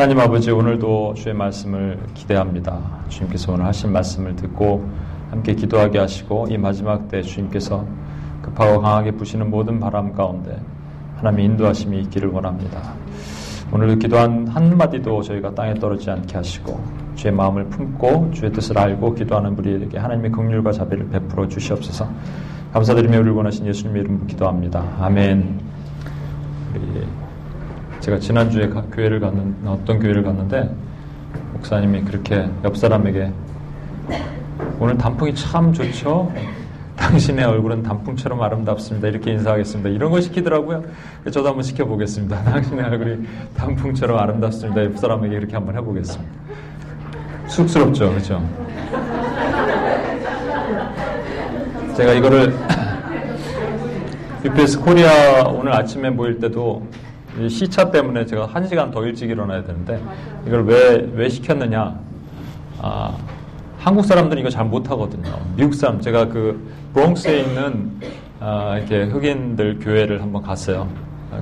하나님 아버지 오늘도 주의 말씀을 기대합니다. 주님께서 오늘 하신 말씀을 듣고 함께 기도하게 하시고 이 마지막 때 주님께서 급하고 강하게 부시는 모든 바람 가운데 하나님의 인도하심이 있기를 원합니다. 오늘 기도한 한마디도 저희가 땅에 떨어지지 않게 하시고 주의 마음을 품고 주의 뜻을 알고 기도하는 우리에게 하나님의 긍휼과 자비를 베풀어 주시옵소서. 감사드리며 우리를 원하신 예수님의 이름으로 기도합니다. 아멘. 제가 지난주에 교회를 갔는 어떤 교회를 갔는데 목사님이 그렇게 옆 사람에게 오늘 단풍이 참 좋죠. 당신의 얼굴은 단풍처럼 아름답습니다. 이렇게 인사하겠습니다. 이런 걸 시키더라고요. 저도 한번 시켜보겠습니다. 당신의 얼굴이 단풍처럼 아름답습니다. 옆 사람에게 이렇게 한번 해보겠습니다. 쑥스럽죠, 그렇죠? 제가 이거를 UPS 코리아 오늘 아침에 모일 때도 시차 때문에 제가 한 시간 더 일찍 일어나야 되는데 이걸 왜, 왜 시켰느냐. 아, 한국 사람들은 이거 잘 못하거든요. 미국 사람, 제가 그 브롱스에 있는 아, 이렇게 흑인들 교회를 한번 갔어요.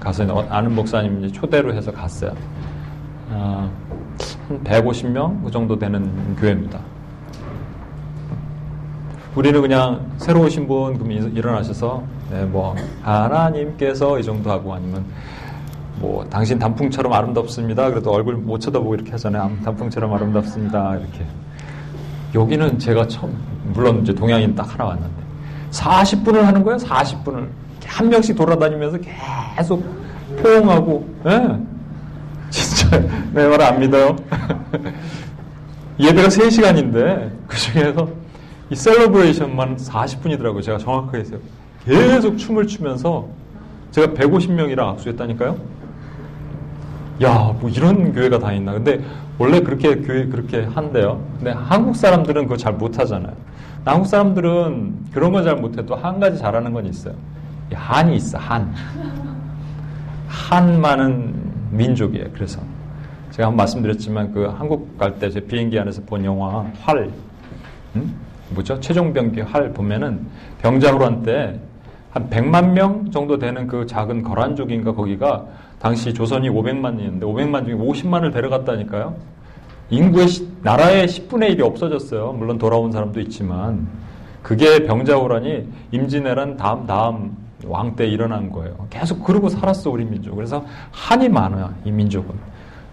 가서 아는 목사님 초대로 해서 갔어요. 아, 한 150명 그 정도 되는 교회입니다. 우리는 그냥 새로 오신 분 그럼 일어나셔서 네, 뭐 하나님께서 이 정도 하고 아니면 뭐 당신 단풍처럼 아름답습니다. 그래도 얼굴 못 쳐다보고 이렇게 하잖아요. 단풍처럼 아름답습니다. 이렇게. 여기는 제가 처음 물론 이제 동양인 딱 하나 왔는데 40분을 하는 거예요. 40분을 한 명씩 돌아다니면서 계속 포옹하고 예? 진짜 내 말 안 믿어요. 예배가 3시간인데 그 중에서 이 셀러브레이션만 40분이더라고요. 제가 정확하게 했어요. 계속 춤을 추면서 제가 150명이랑 악수했다니까요. 야, 뭐 이런 교회가 다 있나. 근데 원래 그렇게 교회 그렇게 한대요. 근데 한국 사람들은 그거 잘 못하잖아요. 한국 사람들은 그런 건잘 못해도 한 가지 잘하는 건 있어요. 한이 있어, 한. 한 많은 민족이에요. 그래서 제가 한 번 말씀드렸지만 그 한국 갈 때 제 비행기 안에서 본 영화 활, 음? 뭐죠? 최종병기 활 보면은 병자호란 때 한 100만 명 정도 되는 그 작은 거란족인가 거기가 당시 조선이 500만이었는데 500만 중에 50만을 데려갔다니까요. 인구의 나라의 10분의 1이 없어졌어요. 물론 돌아온 사람도 있지만 그게 병자호란이 임진왜란 다음 다음 왕 때 일어난 거예요. 계속 그러고 살았어 우리 민족. 그래서 한이 많아요 이 민족은.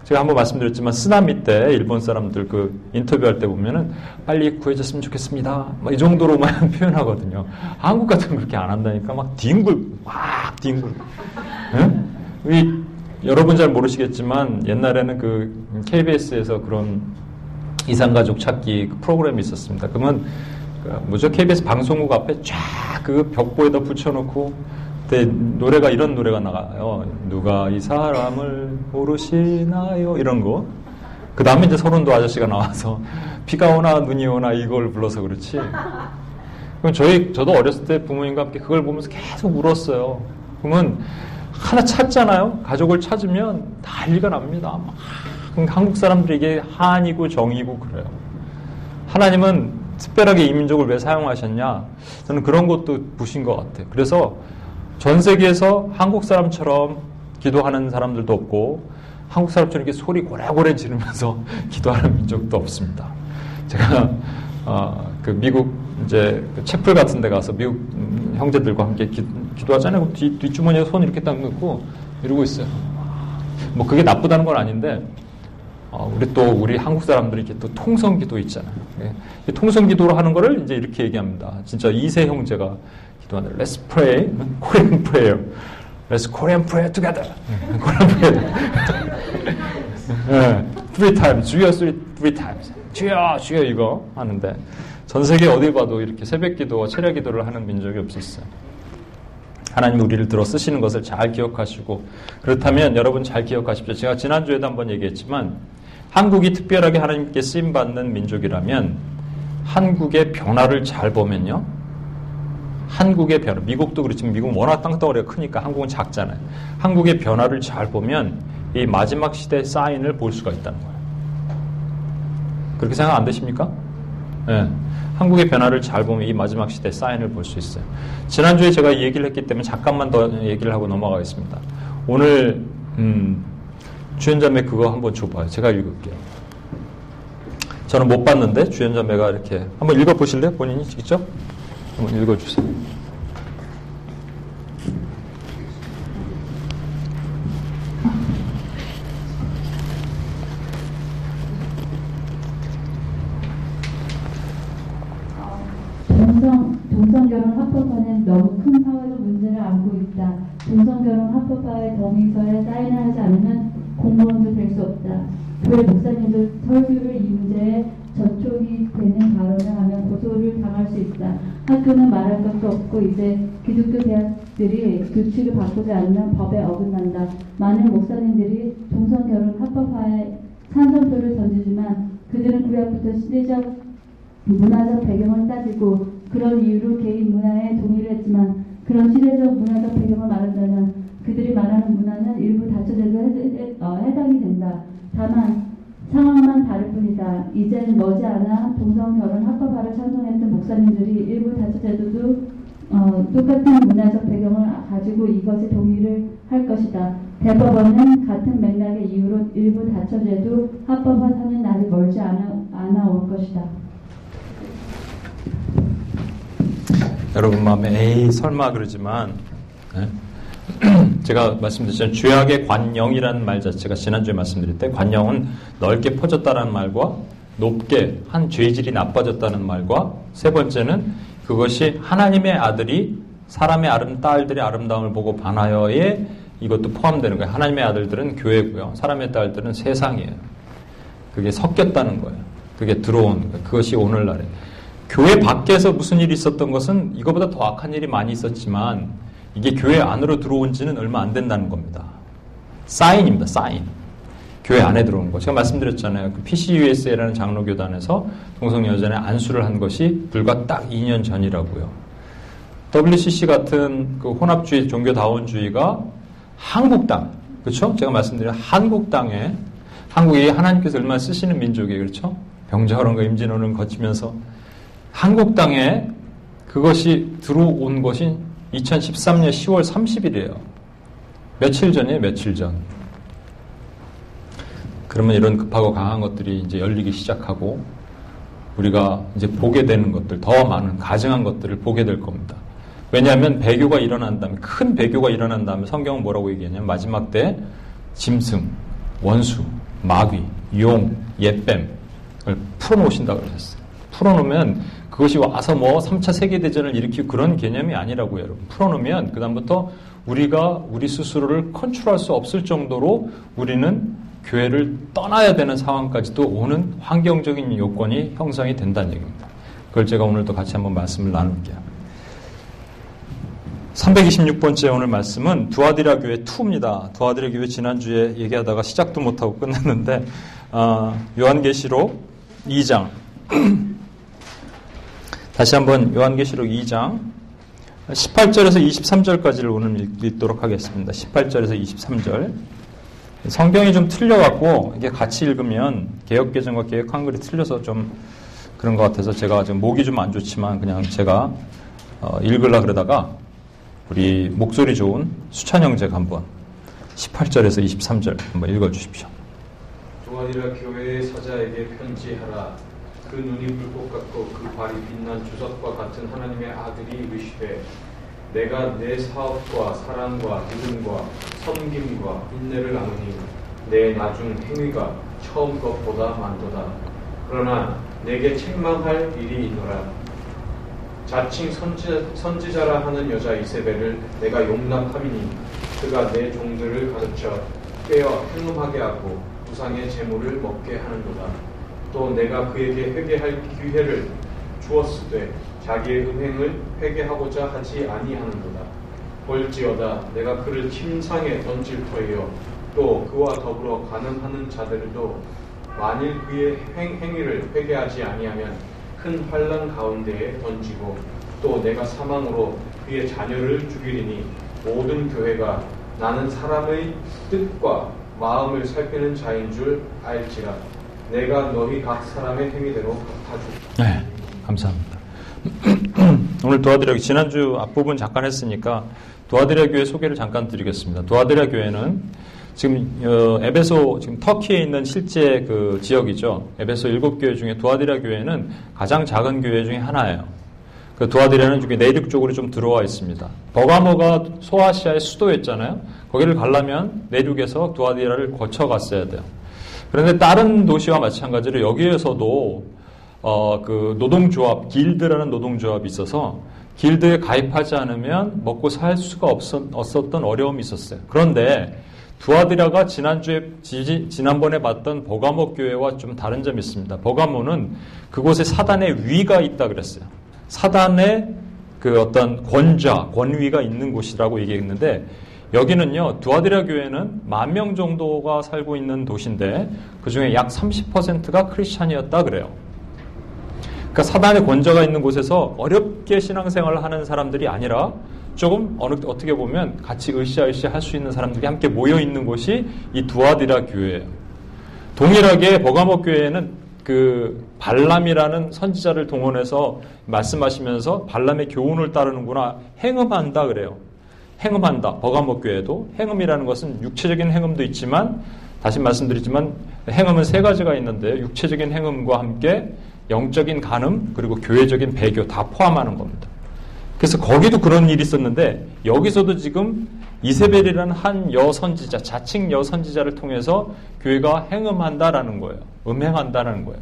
제가 한번 말씀드렸지만 쓰나미 때 일본 사람들 그 인터뷰할 때 보면은 빨리 구해졌으면 좋겠습니다. 이 정도로만 표현하거든요. 한국 같은 그렇게 안 한다니까 막 뒹굴 막 뒹굴. 응? 이, 여러분 잘 모르시겠지만 옛날에는 그 KBS에서 그런 이상가족 찾기 그 프로그램이 있었습니다. 그러면 그 뭐죠? KBS 방송국 앞에 쫙 그 벽보에다 붙여놓고 그때 노래가 이런 노래가 나가요. 누가 이 사람을 모르시나요? 이런 거. 그 다음에 이제 서른도 아저씨가 나와서 비가 오나 눈이 오나 이걸 불러서 그렇지. 그럼 저희 저도 어렸을 때 부모님과 함께 그걸 보면서 계속 울었어요. 그러면 하나 찾잖아요. 가족을 찾으면 난리가 납니다. 한국 사람들이 게 한이고 정이고 그래요. 하나님은 특별하게 이 민족을 왜 사용하셨냐? 저는 그런 것도 보신 것 같아요. 그래서 전 세계에서 한국 사람처럼 기도하는 사람들도 없고 한국 사람처럼 이렇게 소리 고래고래 지르면서 기도하는 민족도 없습니다. 제가 어, 그 미국 이제 그 채플 같은 데 가서 미국 형제들과 함께 기, 도하잖아요 뒤, 뒷주머니에 손 이렇게 딱 넣고 이러고 있어요. 뭐 그게 나쁘다는 건 아닌데 어, 우리 또 우리 한국 사람들이 이렇게 또 통성 기도 있잖아요. 예. 통성 기도로 하는 거를 이제 이렇게 얘기합니다. 진짜 이세 형제가 기도하는 Let's pray Korean prayer. Let's Korean pray together. Korean prayer. 예. three times. 주여 three, three times. 주여 주여 이거 하는데 전 세계 어딜 봐도 이렇게 새벽 기도와 체력 기도를 하는 민족이 없었어요. 하나님 우리를 들어 쓰시는 것을 잘 기억하시고 그렇다면 여러분 잘 기억하십시오. 제가 지난주에도 한번 얘기했지만 한국이 특별하게 하나님께 쓰임 받는 민족이라면 한국의 변화를 잘 보면요. 한국의 변화, 미국도 그렇지만 미국은 워낙 땅덩어리가 크니까 한국은 작잖아요. 한국의 변화를 잘 보면 이 마지막 시대 사인을 볼 수가 있다는 거예요. 그렇게 생각 안 되십니까? 네. 한국의 변화를 잘 보면 이 마지막 시대 사인을 볼 수 있어요. 지난주에 제가 이 얘기를 했기 때문에 잠깐만 더 얘기를 하고 넘어가겠습니다. 오늘 음, 주연자매 그거 한번 줘봐요. 제가 읽을게요. 저는 못 봤는데 주연자매가 이렇게 한번 읽어보실래요? 본인이 직접? 한번 읽어주세요. 동성, 동성결혼 합법화는 너무 큰 사회적 문제를 안고 있다. 동 성결혼 합법화의 동의서에 사인을 하지 않으면 공무원도 될 수 없다. 교회 목사님들 설교를 이 문제에 저촉이 되는 발언을 하면 고소를 당할 수 있다. 학교는 말할 것도 없고 이제 기독교 대학들이 규칙을 바꾸지 않으면 법에 어긋난다. 많은 목사님들이 동성결혼 합법화에 찬성표를 던지지만 그들은 구약부터 시대적 문화적 배경을 따지고 그런 이유로 개인 문화에 동의를 했지만 그런 시대적 문화적 배경을 말한다면 그들이 말하는 문화는 일부 다처제도 어, 해당이 된다. 다만 상황만 다를 뿐이다. 이제는 머지않아 동성 결혼 합법화를 찬성했던 목사님들이 일부 다처제도도 어, 똑같은 문화적 배경을 가지고 이것에 동의를 할 것이다. 대법원은 같은 맥락의 이유로 일부 다처제도 합법화하는 날이 멀지 않아, 않아 올 것이다. 여러분 마음에 에이 설마 그러지만 네? 제가 말씀드렸잖아요. 죄악의 관영이라는 말 자체가 지난주에 말씀드릴 때 관영은 넓게 퍼졌다는 말과 높게 한 죄질이 나빠졌다는 말과 세 번째는 그것이 하나님의 아들이 사람의 아름 딸들의 아름다움을 보고 반하여에 이것도 포함되는 거예요. 하나님의 아들들은 교회고요. 사람의 딸들은 세상이에요. 그게 섞였다는 거예요. 그게 들어온 거예요. 그것이 오늘날에 교회 밖에서 무슨 일이 있었던 것은 이거보다 더 악한 일이 많이 있었지만 이게 교회 안으로 들어온 지는 얼마 안 된다는 겁니다. 사인입니다. 사인. 교회 안에 들어온 거. 제가 말씀드렸잖아요. 그 PCUSA라는 장로교단에서 동성여전에 안수를 한 것이 불과 딱 2년 전이라고요. WCC 같은 그 혼합주의 종교다원주의가 한국당, 그렇죠? 제가 말씀드린 한국당에 한국이 하나님께서 얼마나 쓰시는 민족이에요, 그렇죠? 병자호란과 임진호를 거치면서 한국당에 그것이 들어온 것이 2013년 10월 30일이에요. 며칠 전이에요, 며칠 전. 그러면 이런 급하고 강한 것들이 이제 열리기 시작하고 우리가 이제 보게 되는 것들, 더 많은 가증한 것들을 보게 될 겁니다. 왜냐하면 배교가 일어난 다음에, 큰 배교가 일어난 다음에 성경은 뭐라고 얘기하냐면 마지막 때 짐승, 원수, 마귀, 용, 옛뱀을 풀어놓으신다고 그러셨어요. 풀어놓으면 그것이 와서 뭐 3차 세계대전을 일으키고 그런 개념이 아니라고요, 여러분. 풀어놓으면 그다음부터 우리가 우리 스스로를 컨트롤할 수 없을 정도로 우리는 교회를 떠나야 되는 상황까지도 오는 환경적인 요건이 형성이 된다는 얘기입니다. 그걸 제가 오늘도 같이 한번 말씀을 나눌게요. 326번째 오늘 말씀은 두아디라 교회 2입니다. 두아디라 교회 지난주에 얘기하다가 시작도 못하고 끝냈는데 어, 요한계시록 2장 다시 한번 요한계시록 2장 18절에서 23절까지를 오늘 읽도록 하겠습니다. 18절에서 23절. 성경이 좀 틀려갖고 이게 같이 읽으면 개혁개정과 개혁한글이 틀려서 좀 그런 것 같아서 제가 좀 목이 좀 안 좋지만 그냥 제가 어, 읽으려 그러다가 우리 목소리 좋은 수찬 형제가 한번 18절에서 23절 한번 읽어주십시오. 동아리라 교회의 사자에게 편지하라. 그 눈이 불꽃 같고 그 발이 빛난 주석과 같은 하나님의 아들이 이르시되 내가 내 사업과 사랑과 믿음과 섬김과 인내를 나누니 내 나중 행위가 처음 것보다 많도다. 그러나 내게 책망할 일이 있노라. 자칭 선지, 선지자라 하는 여자 이세벨을 내가 용납함이니 그가 내 종들을 가르쳐 빼어 행음하게 하고 부상의 재물을 먹게 하는도다. 또 내가 그에게 회개할 기회를 주었으되 자기의 은행을 회개하고자 하지 아니하는도다. 볼지어다 내가 그를 침상에 던질 터이요 또 그와 더불어 가늠하는 자들도 만일 그의 행, 행위를 회개하지 아니하면 큰 환란 가운데에 던지고 또 내가 사망으로 그의 자녀를 죽이리니 모든 교회가 나는 사람의 뜻과 마음을 살피는 자인 줄 알지라 내가 너희 각 사람의 행위대로 갚아주. 네, 감사합니다. 오늘 도와드려 지난주 앞부분 잠깐 했으니까 도와드려 교회 소개를 잠깐 드리겠습니다. 도와드려 교회는 지금 어, 에베소 지금 터키에 있는 실제 그 지역이죠. 에베소 일곱 교회 중에 두아디라 교회는 가장 작은 교회 중에 하나예요. 그 두아디라는 중에 내륙 쪽으로 좀 들어와 있습니다. 버가모가 소아시아의 수도였잖아요. 거기를 가려면 내륙에서 두아디라를 거쳐 갔어야 돼요. 그런데 다른 도시와 마찬가지로 여기에서도 어, 그 노동조합, 길드라는 노동조합이 있어서 길드에 가입하지 않으면 먹고 살 수가 없었, 없었 던 어려움이 있었어요. 그런데 두아디라가 지난주에 지, 지난번에 봤던 버가모 교회와 좀 다른 점이 있습니다. 버가모는 그곳에 사단의 위가 있다 그랬어요. 사단의 그 어떤 권좌, 권위가 있는 곳이라고 얘기했는데 여기는요 두아디라 교회는 만 명 정도가 살고 있는 도시인데 그 중에 약 30%가 크리스찬이었다 그래요. 그러니까 사단의 권좌가 있는 곳에서 어렵게 신앙생활을 하는 사람들이 아니라 조금 어느 어떻게 보면 같이 으쌰으쌰 할 수 있는 사람들이 함께 모여 있는 곳이 이 두아디라 교회예요. 동일하게 버가모 교회는 그 발람이라는 선지자를 동원해서 말씀하시면서 발람의 교훈을 따르는구나 행음한다 그래요. 행음한다. 버가모 교회도 행음이라는 것은 육체적인 행음도 있지만 다시 말씀드리지만 행음은 세 가지가 있는데 육체적인 행음과 함께 영적인 간음 그리고 교회적인 배교 다 포함하는 겁니다. 그래서 거기도 그런 일이 있었는데 여기서도 지금 이세벨이라는 한 여선지자, 자칭 여선지자를 통해서 교회가 행음한다라는 거예요. 음행한다라는 거예요.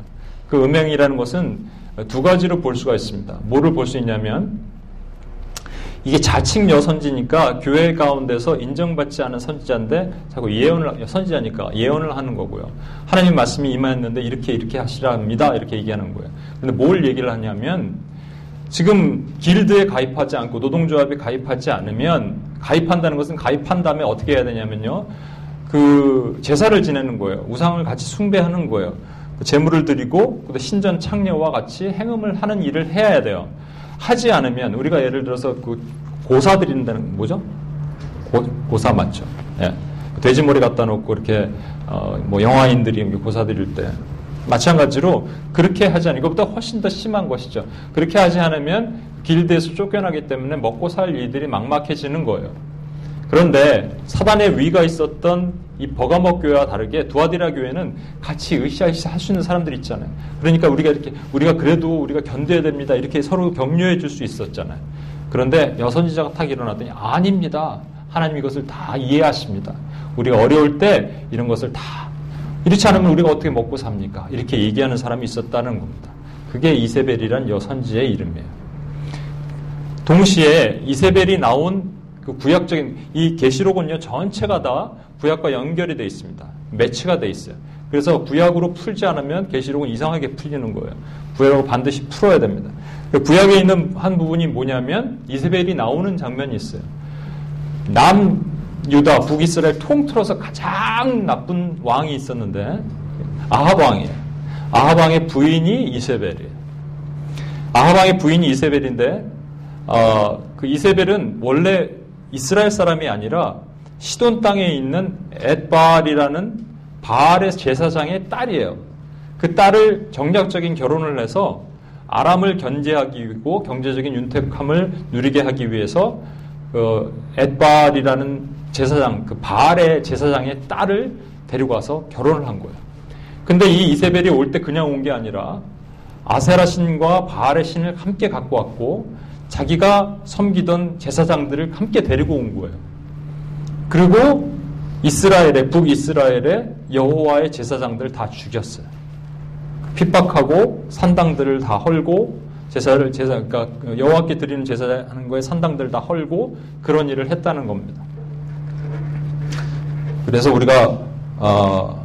그 음행이라는 것은 두 가지로 볼 수가 있습니다. 뭐를 볼 수 있냐면 이게 자칭 여선지니까 교회 가운데서 인정받지 않은 선지자인데 자꾸 예언을 선지자니까 예언을 하는 거고요. 하나님 말씀이 임하였는데 이렇게 이렇게 하시랍니다. 이렇게 얘기하는 거예요. 근데 뭘 얘기를 하냐면 지금 길드에 가입하지 않고 노동조합에 가입하지 않으면 가입한다는 것은 가입한 다음에 어떻게 해야 되냐면요. 그 제사를 지내는 거예요. 우상을 같이 숭배하는 거예요. 그 제물을 드리고 신전 창녀와 같이 행음을 하는 일을 해야 돼요. 하지 않으면 우리가 예를 들어서 그 고사 드린다는 뭐죠? 고, 사 맞죠? 예. 돼지머리 갖다 놓고 이렇게 어, 뭐 영화인들이 고사 드릴 때 마찬가지로 그렇게 하지 않으면 이것보다 훨씬 더 심한 것이죠. 그렇게 하지 않으면 길드에서 쫓겨나기 때문에 먹고 살 일들이 막막해지는 거예요. 그런데 사단의 위가 있었던 이 버가목 교회와 다르게 두아디라 교회는 같이 으쌰으쌰 할 수 있는 사람들이 있잖아요. 그러니까 우리가 이렇게 우리가 그래도 우리가 견뎌야 됩니다. 이렇게 서로 격려해 줄 수 있었잖아요. 그런데 여선지자가 탁 일어나더니 아닙니다. 하나님 이것을 다 이해하십니다. 우리가 어려울 때 이런 것을 다 이렇지 않으면 우리가 어떻게 먹고 삽니까? 이렇게 얘기하는 사람이 있었다는 겁니다. 그게 이세벨이란 여선지의 이름이에요. 동시에 이세벨이 나온 그 구약적인 이 계시록은요 전체가 다 구약과 연결이 되어 있습니다. 매치가 되어 있어요. 그래서 구약으로 풀지 않으면 계시록은 이상하게 풀리는 거예요. 구약으로 반드시 풀어야 됩니다. 구약에 있는 한 부분이 뭐냐면 이세벨이 나오는 장면이 있어요. 남 유다, 북이스라엘 통틀어서 가장 나쁜 왕이 있었는데 아합 왕이에요. 아합 왕의 부인이 이세벨이에요. 아합 왕의 부인이 이세벨인데 어, 그 이세벨은 원래 이스라엘 사람이 아니라 시돈 땅에 있는 엣바알이라는 바알의 제사장의 딸이에요. 그 딸을 정략적인 결혼을 해서 아람을 견제하기 위고 경제적인 윤택함을 누리게 하기 위해서 그 엣바알이라는 제사장 그 바알의 제사장의 딸을 데리고 와서 결혼을 한 거예요. 근데 이 이세벨이 올 때 그냥 온 게 아니라 아세라 신과 바알의 신을 함께 갖고 왔고 자기가 섬기던 제사장들을 함께 데리고 온 거예요. 그리고 이스라엘의 북이스라엘의 여호와의 제사장들 다 죽였어요. 핍박하고 산당들을 다 헐고 제사를 제사 그러니까 여호와께 드리는 제사하는 거에 산당들 다 헐고 그런 일을 했다는 겁니다. 그래서 우리가 어,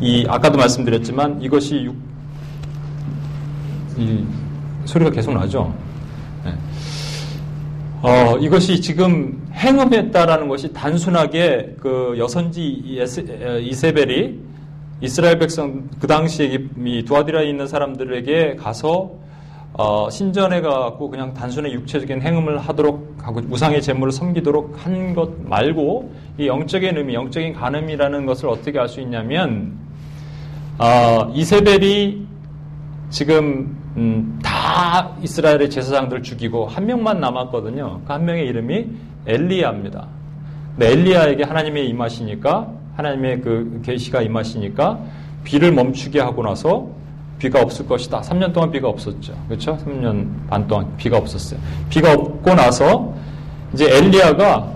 이 아까도 말씀드렸지만 이것이 육, 이 소리가 계속 나죠. 네. 어, 이것이 지금 행음했다라는 것이 단순하게 그 여선지 이세벨이 이스라엘 백성 그 당시에 이 두아디라에 있는 사람들에게 가서 어, 신전에 가고 그냥 단순히 육체적인 행음을 하도록 하고 우상의 제물을 섬기도록 한 것 말고 이 영적인 의미, 영적인 간음이라는 것을 어떻게 알 수 있냐면 어, 이세벨이 지금 음, 다 이스라엘의 제사장들 죽이고 한 명만 남았거든요. 그 한 명의 이름이 엘리야입니다. 엘리야에게 하나님의 임하시니까 하나님의 그 계시가 임하시니까 비를 멈추게 하고 나서 비가 없을 것이다. 3년 동안 비가 없었죠. 그렇죠? 3년 반 동안 비가 없었어요. 비가 없고 나서 이제 엘리야가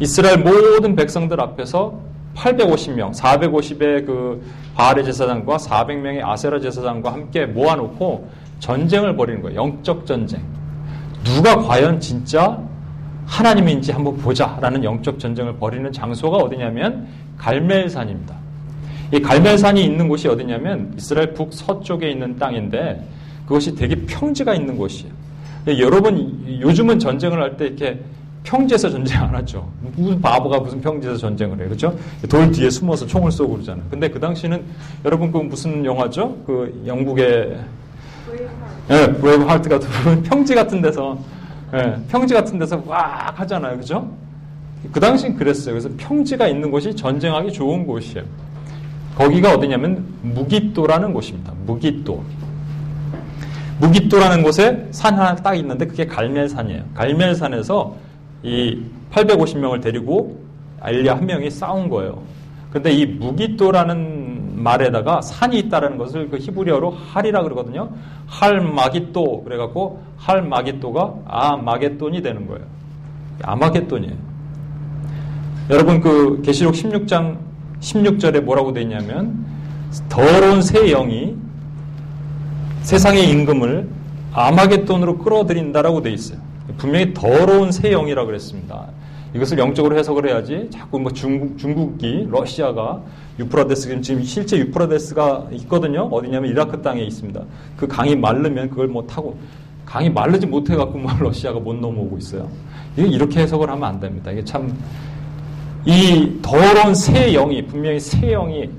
이스라엘 모든 백성들 앞에서 850명, 450의 그 바알의 제사장과 400명의 아세라 제사장과 함께 모아놓고 전쟁을 벌이는 거예요. 영적 전쟁. 누가 과연 진짜 하나님인지 한번 보자라는 영적 전쟁을 벌이는 장소가 어디냐면 갈멜산입니다. 이 갈멜산이 있는 곳이 어디냐면 이스라엘 북서쪽에 있는 땅인데 그것이 되게 평지가 있는 곳이에요. 여러분 요즘은 전쟁을 할 때 이렇게 평지에서 전쟁 안 하죠. 무슨 바보가 무슨 평지에서 전쟁을 해요. 그렇죠? 돌 뒤에 숨어서 총을 쏘고 그러잖아요. 근데 그 당시는 여러분 그 무슨 영화죠? 그 영국의 예, 브레이브 하트 같은 평지 같은 데서 예, 평지 같은 데서 막 하잖아요. 그죠? 그 당시엔 그랬어요. 그래서 평지가 있는 곳이 전쟁하기 좋은 곳이에요. 거기가 어디냐면 므깃도라는 곳입니다. 므깃도. 므깃도라는 곳에 산 하나 딱 있는데 그게 갈멜산이에요. 갈멜산에서 이 850명을 데리고 알리아 한 명이 싸운 거예요. 근데 이 무기또라는 말에다가 산이 있다라는 것을 그 히브리어로 할이라 그러거든요. 할마기또 그래갖고 할마기또가 아마게돈이 되는 거예요. 아마게돈이에요. 여러분 그 계시록 16장 16절에 뭐라고 되어 있냐면 더러운 새 영이 세상의 임금을 아마겟돈으로 끌어들인다라고 되어 있어요. 분명히 더러운 새 영이라고 그랬습니다. 이것을 영적으로 해석을 해야지 자꾸 뭐 중국, 중국이 러시아가 유프라데스 지금 실제 유프라데스가 있거든요. 어디냐면 이라크 땅에 있습니다. 그 강이 마르면 그걸 뭐 타고 강이 마르지 못해 갖고 뭐 러시아가 못 넘어오고 있어요. 이게 이렇게 해석을 하면 안 됩니다. 이게 참 이 더러운 새 영이 분명히 새 영이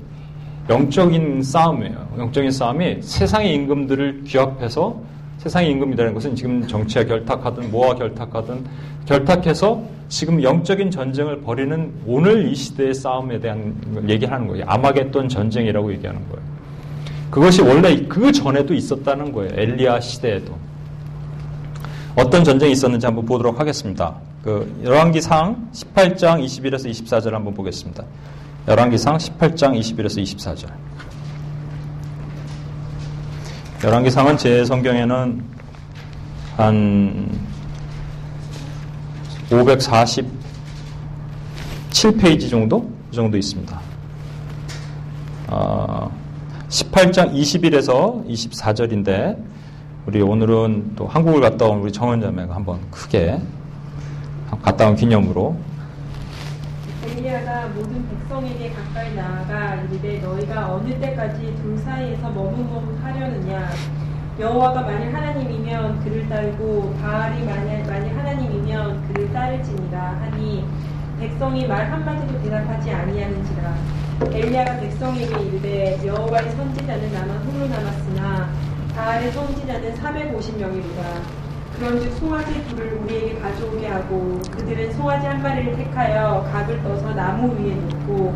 영적인 싸움이에요. 영적인 싸움이 세상의 임금들을 규합해서 세상의 임금이라는 것은 지금 정치와 결탁하든 뭐와 결탁하든 결탁해서 지금 영적인 전쟁을 벌이는 오늘 이 시대의 싸움에 대한 얘기하는 거예요. 아마겟돈 전쟁이라고 얘기하는 거예요. 그것이 원래 그 전에도 있었다는 거예요. 엘리야 시대에도. 어떤 전쟁이 있었는지 한번 보도록 하겠습니다. 그 열왕기상 18장 21에서 24절 한번 보겠습니다. 열왕기상 18장 21에서 24절. 열왕기상은 제 성경에는 한 547페이지 정도? 그 정도 있습니다. 어, 18장 21에서 24절인데, 우리 오늘은 또 한국을 갔다 온 우리 정원자매가 한번 크게 갔다 온 기념으로 엘리야가 모든 백성에게 가까이 나아가 이르되 너희가 어느 때까지 둘 사이에서 머뭇머뭇하려느냐? 여호와가 만일 하나님이면 그를 따르고 바알이 만일, 만일 하나님이면 그를 따를지니라 하니 백성이 말 한마디도 대답하지 아니하는지라. 엘리야가 백성에게 이르되 여호와의 선지자는 나만 홀로 남았으나 바알의 선지자는 450명이로다 그런즉 송아지 둘을 우리에게 가져오게 하고 그들은 송아지 한 마리를 택하여 각을 떠서 나무 위에 놓고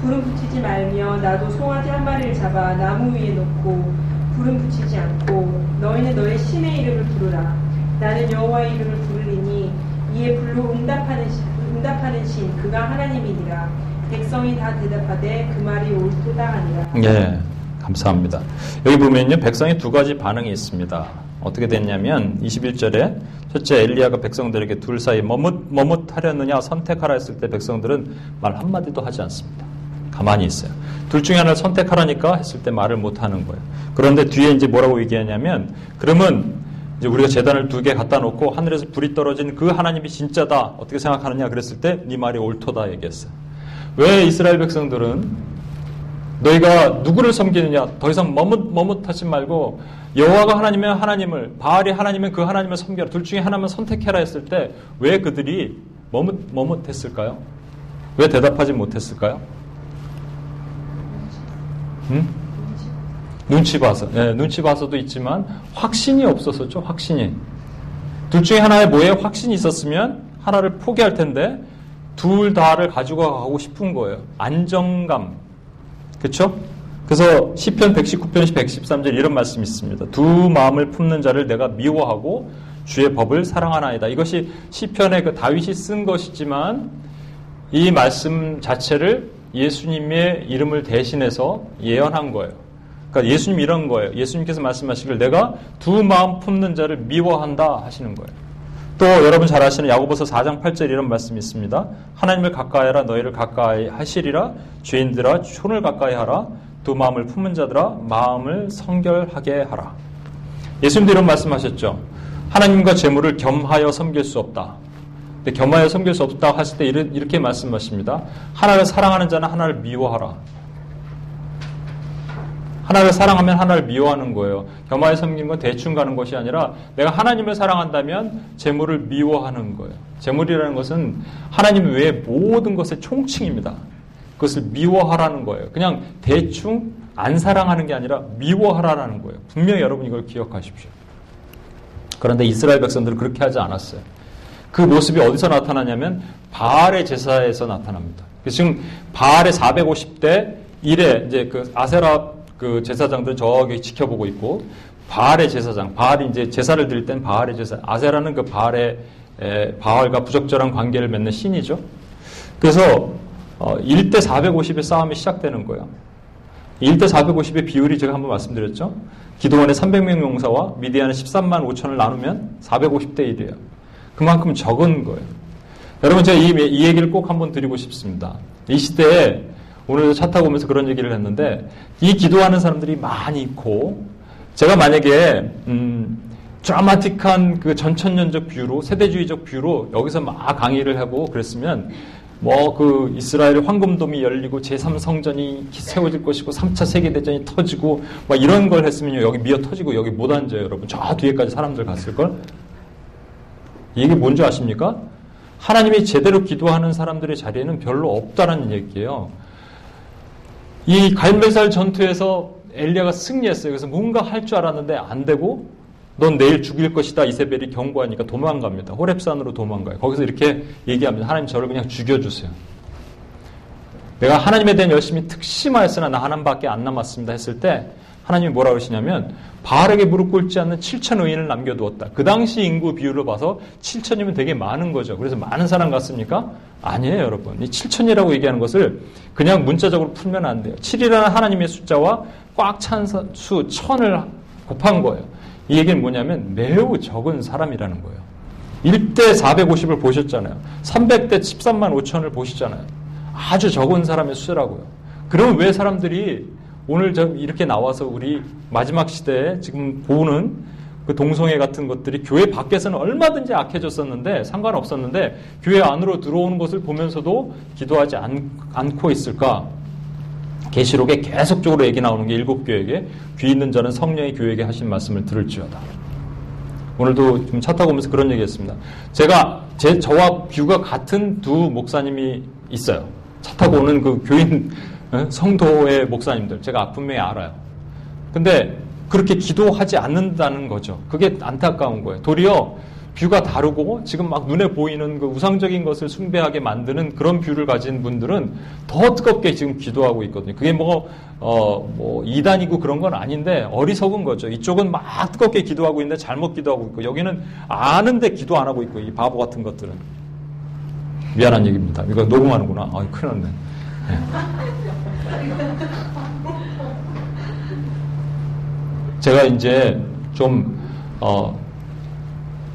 불은 붙이지 말며 나도 송아지 한 마리를 잡아 나무 위에 놓고 불은 붙이지 않고 너희는 너의 신의 이름을 부르라. 나는 여호와의 이름을 부르리니 이에 불로 응답하는 신, 응답하는 신 그가 하나님이니라. 백성이 다 대답하되 그 말이 옳도다 하니라. 예 감사합니다. 여기 보면요 백성의 두 가지 반응이 있습니다 어떻게 됐냐면 21절에 첫째 엘리야가 백성들에게 둘 사이 머뭇 머뭇하려느냐 선택하라 했을 때 백성들은 말 한마디도 하지 않습니다. 가만히 있어요. 둘 중에 하나를 선택하라니까 했을 때 말을 못 하는 거예요. 그런데 뒤에 이제 뭐라고 얘기하냐면 그러면 이제 우리가 재단을 두 개 갖다 놓고 하늘에서 불이 떨어진 그 하나님이 진짜다. 어떻게 생각하느냐 그랬을 때 네 말이 옳도다 얘기했어요. 왜 이스라엘 백성들은 너희가 누구를 섬기느냐 더 이상 머뭇 머뭇하지 말고 여호와가 하나님이면 하나님을 바알이 하나님은 그 하나님을 섬겨라 둘 중에 하나만 선택해라 했을 때 왜 그들이 머뭇 머뭇했을까요? 왜 대답하지 못했을까요? 음? 눈치 봐서 네, 눈치 봐서도 있지만 확신이 없었었죠 확신이 둘 중에 하나에 뭐에 확신이 있었으면 하나를 포기할 텐데 둘 다를 가지고 가고 싶은 거예요 안정감 그렇죠? 그래서 시편 119편 113절 이런 말씀이 있습니다. 두 마음을 품는 자를 내가 미워하고 주의 법을 사랑하나이다. 이것이 시편의 그 다윗이 쓴 것이지만 이 말씀 자체를 예수님의 이름을 대신해서 예언한 거예요. 그러니까 예수님 이런 거예요. 예수님께서 말씀하시길 내가 두 마음 품는 자를 미워한다 하시는 거예요. 또 여러분 잘 아시는 야고보서 4장 8절 이런 말씀이 있습니다. 하나님을 가까이 하라 너희를 가까이 하시리라 죄인들아 촌을 가까이 하라 두 마음을 품은 자들아 마음을 성결하게 하라. 예수님도 이런 말씀하셨죠. 하나님과 재물을 겸하여 섬길 수 없다. 근데 겸하여 섬길 수 없다 하실 때 이렇게 말씀하십니다. 하나를 사랑하는 자는 하나를 미워하라. 하나를 사랑하면 하나를 미워하는 거예요. 겸하여 섬기는 건 대충 가는 것이 아니라 내가 하나님을 사랑한다면 재물을 미워하는 거예요. 재물이라는 것은 하나님 외의 모든 것의 총칭입니다. 그것을 미워하라는 거예요. 그냥 대충 안 사랑하는 게 아니라 미워하라는 거예요. 분명히 여러분 이걸 기억하십시오. 그런데 이스라엘 백성들은 그렇게 하지 않았어요. 그 모습이 어디서 나타나냐면 바알의 제사에서 나타납니다. 지금 바알의 450대 1에 이제 그 아세라 그 제사장들 저기 지켜보고 있고 바알의 제사장, 바알이 이제 제사를 드릴 땐 바알의 제사, 아세라는 그 바알의 에, 바알과 부적절한 관계를 맺는 신이죠. 그래서 어, 1대 450의 싸움이 시작되는 거예요. 1대 450의 비율이 제가 한번 말씀드렸죠. 기드온의 300명 용사와 미디안의 13만 5천을 나누면 450대 1이에요. 그만큼 적은 거예요. 여러분 제가 이, 이 얘기를 꼭 한번 드리고 싶습니다. 이 시대에 오늘 차 타고 오면서 그런 얘기를 했는데 이 기도하는 사람들이 많이 있고 제가 만약에 음, 드라마틱한 그 전천년적 view로 세대주의적 view로 여기서 막 강의를 하고 그랬으면 뭐 그 이스라엘 황금돔이 열리고 제3성전이 세워질 것이고 3차 세계대전이 터지고 막 이런 걸 했으면요 여기 미어 터지고 여기 못 앉아요 여러분 저 뒤에까지 사람들 갔을 걸 이게 뭔지 아십니까? 하나님이 제대로 기도하는 사람들의 자리에는 별로 없다라는 얘기예요. 이 갈멜살 전투에서 엘리야가 승리했어요. 그래서 뭔가 할 줄 알았는데 안 되고 넌 내일 죽일 것이다 이세벨이 경고하니까 도망갑니다. 호랩산으로 도망가요. 거기서 이렇게 얘기합니다. 하나님 저를 그냥 죽여주세요. 내가 하나님에 대한 열심히 특심하였으나 나 하나밖에 안 남았습니다 했을 때 하나님이 뭐라 그러시냐면 바알에게 무릎 꿇지 않는 7천 의인을 남겨두었다. 그 당시 인구 비율로 봐서 7천이면 되게 많은 거죠. 그래서 많은 사람 같습니까? 아니에요, 여러분. 이 7천이라고 얘기하는 것을 그냥 문자적으로 풀면 안 돼요. 7이라는 하나님의 숫자와 꽉 찬 수 천을 곱한 거예요. 이 얘기는 뭐냐면 매우 적은 사람이라는 거예요. 1대 450을 보셨잖아요. 300대 13만 5천을 보시잖아요. 아주 적은 사람의 수라고요. 그러면 왜 사람들이 오늘 좀 이렇게 나와서 우리 마지막 시대에 지금 보는 그 동성애 같은 것들이 교회 밖에서는 얼마든지 악해졌었는데 상관없었는데 교회 안으로 들어오는 것을 보면서도 기도하지 않, 않고 있을까? 계시록에 계속적으로 얘기 나오는 게 일곱 교회에게 귀 있는 자는 성령의 교회에게 하신 말씀을 들을지어다. 오늘도 좀 차 타고 오면서 그런 얘기했습니다. 제가 제 저와 view가 같은 두 목사님이 있어요. 차 타고 오는 그 교인 예? 성도의 목사님들 제가 분명히 알아요. 근데 그렇게 기도하지 않는다는 거죠. 그게 안타까운 거예요. 도리어 view가 다르고 지금 막 눈에 보이는 그 우상적인 것을 숭배하게 만드는 그런 view를 가진 분들은 더 뜨겁게 지금 기도하고 있거든요. 그게 뭐, 어, 뭐, 이단이고 그런 건 아닌데 어리석은 거죠. 이쪽은 막 뜨겁게 기도하고 있는데 잘못 기도하고 있고 여기는 아는데 기도 안 하고 있고 이 바보 같은 것들은. 미안한 얘기입니다. 이거 녹음하는구나. 아, 큰일 났네. 네. 제가 이제 좀, 어,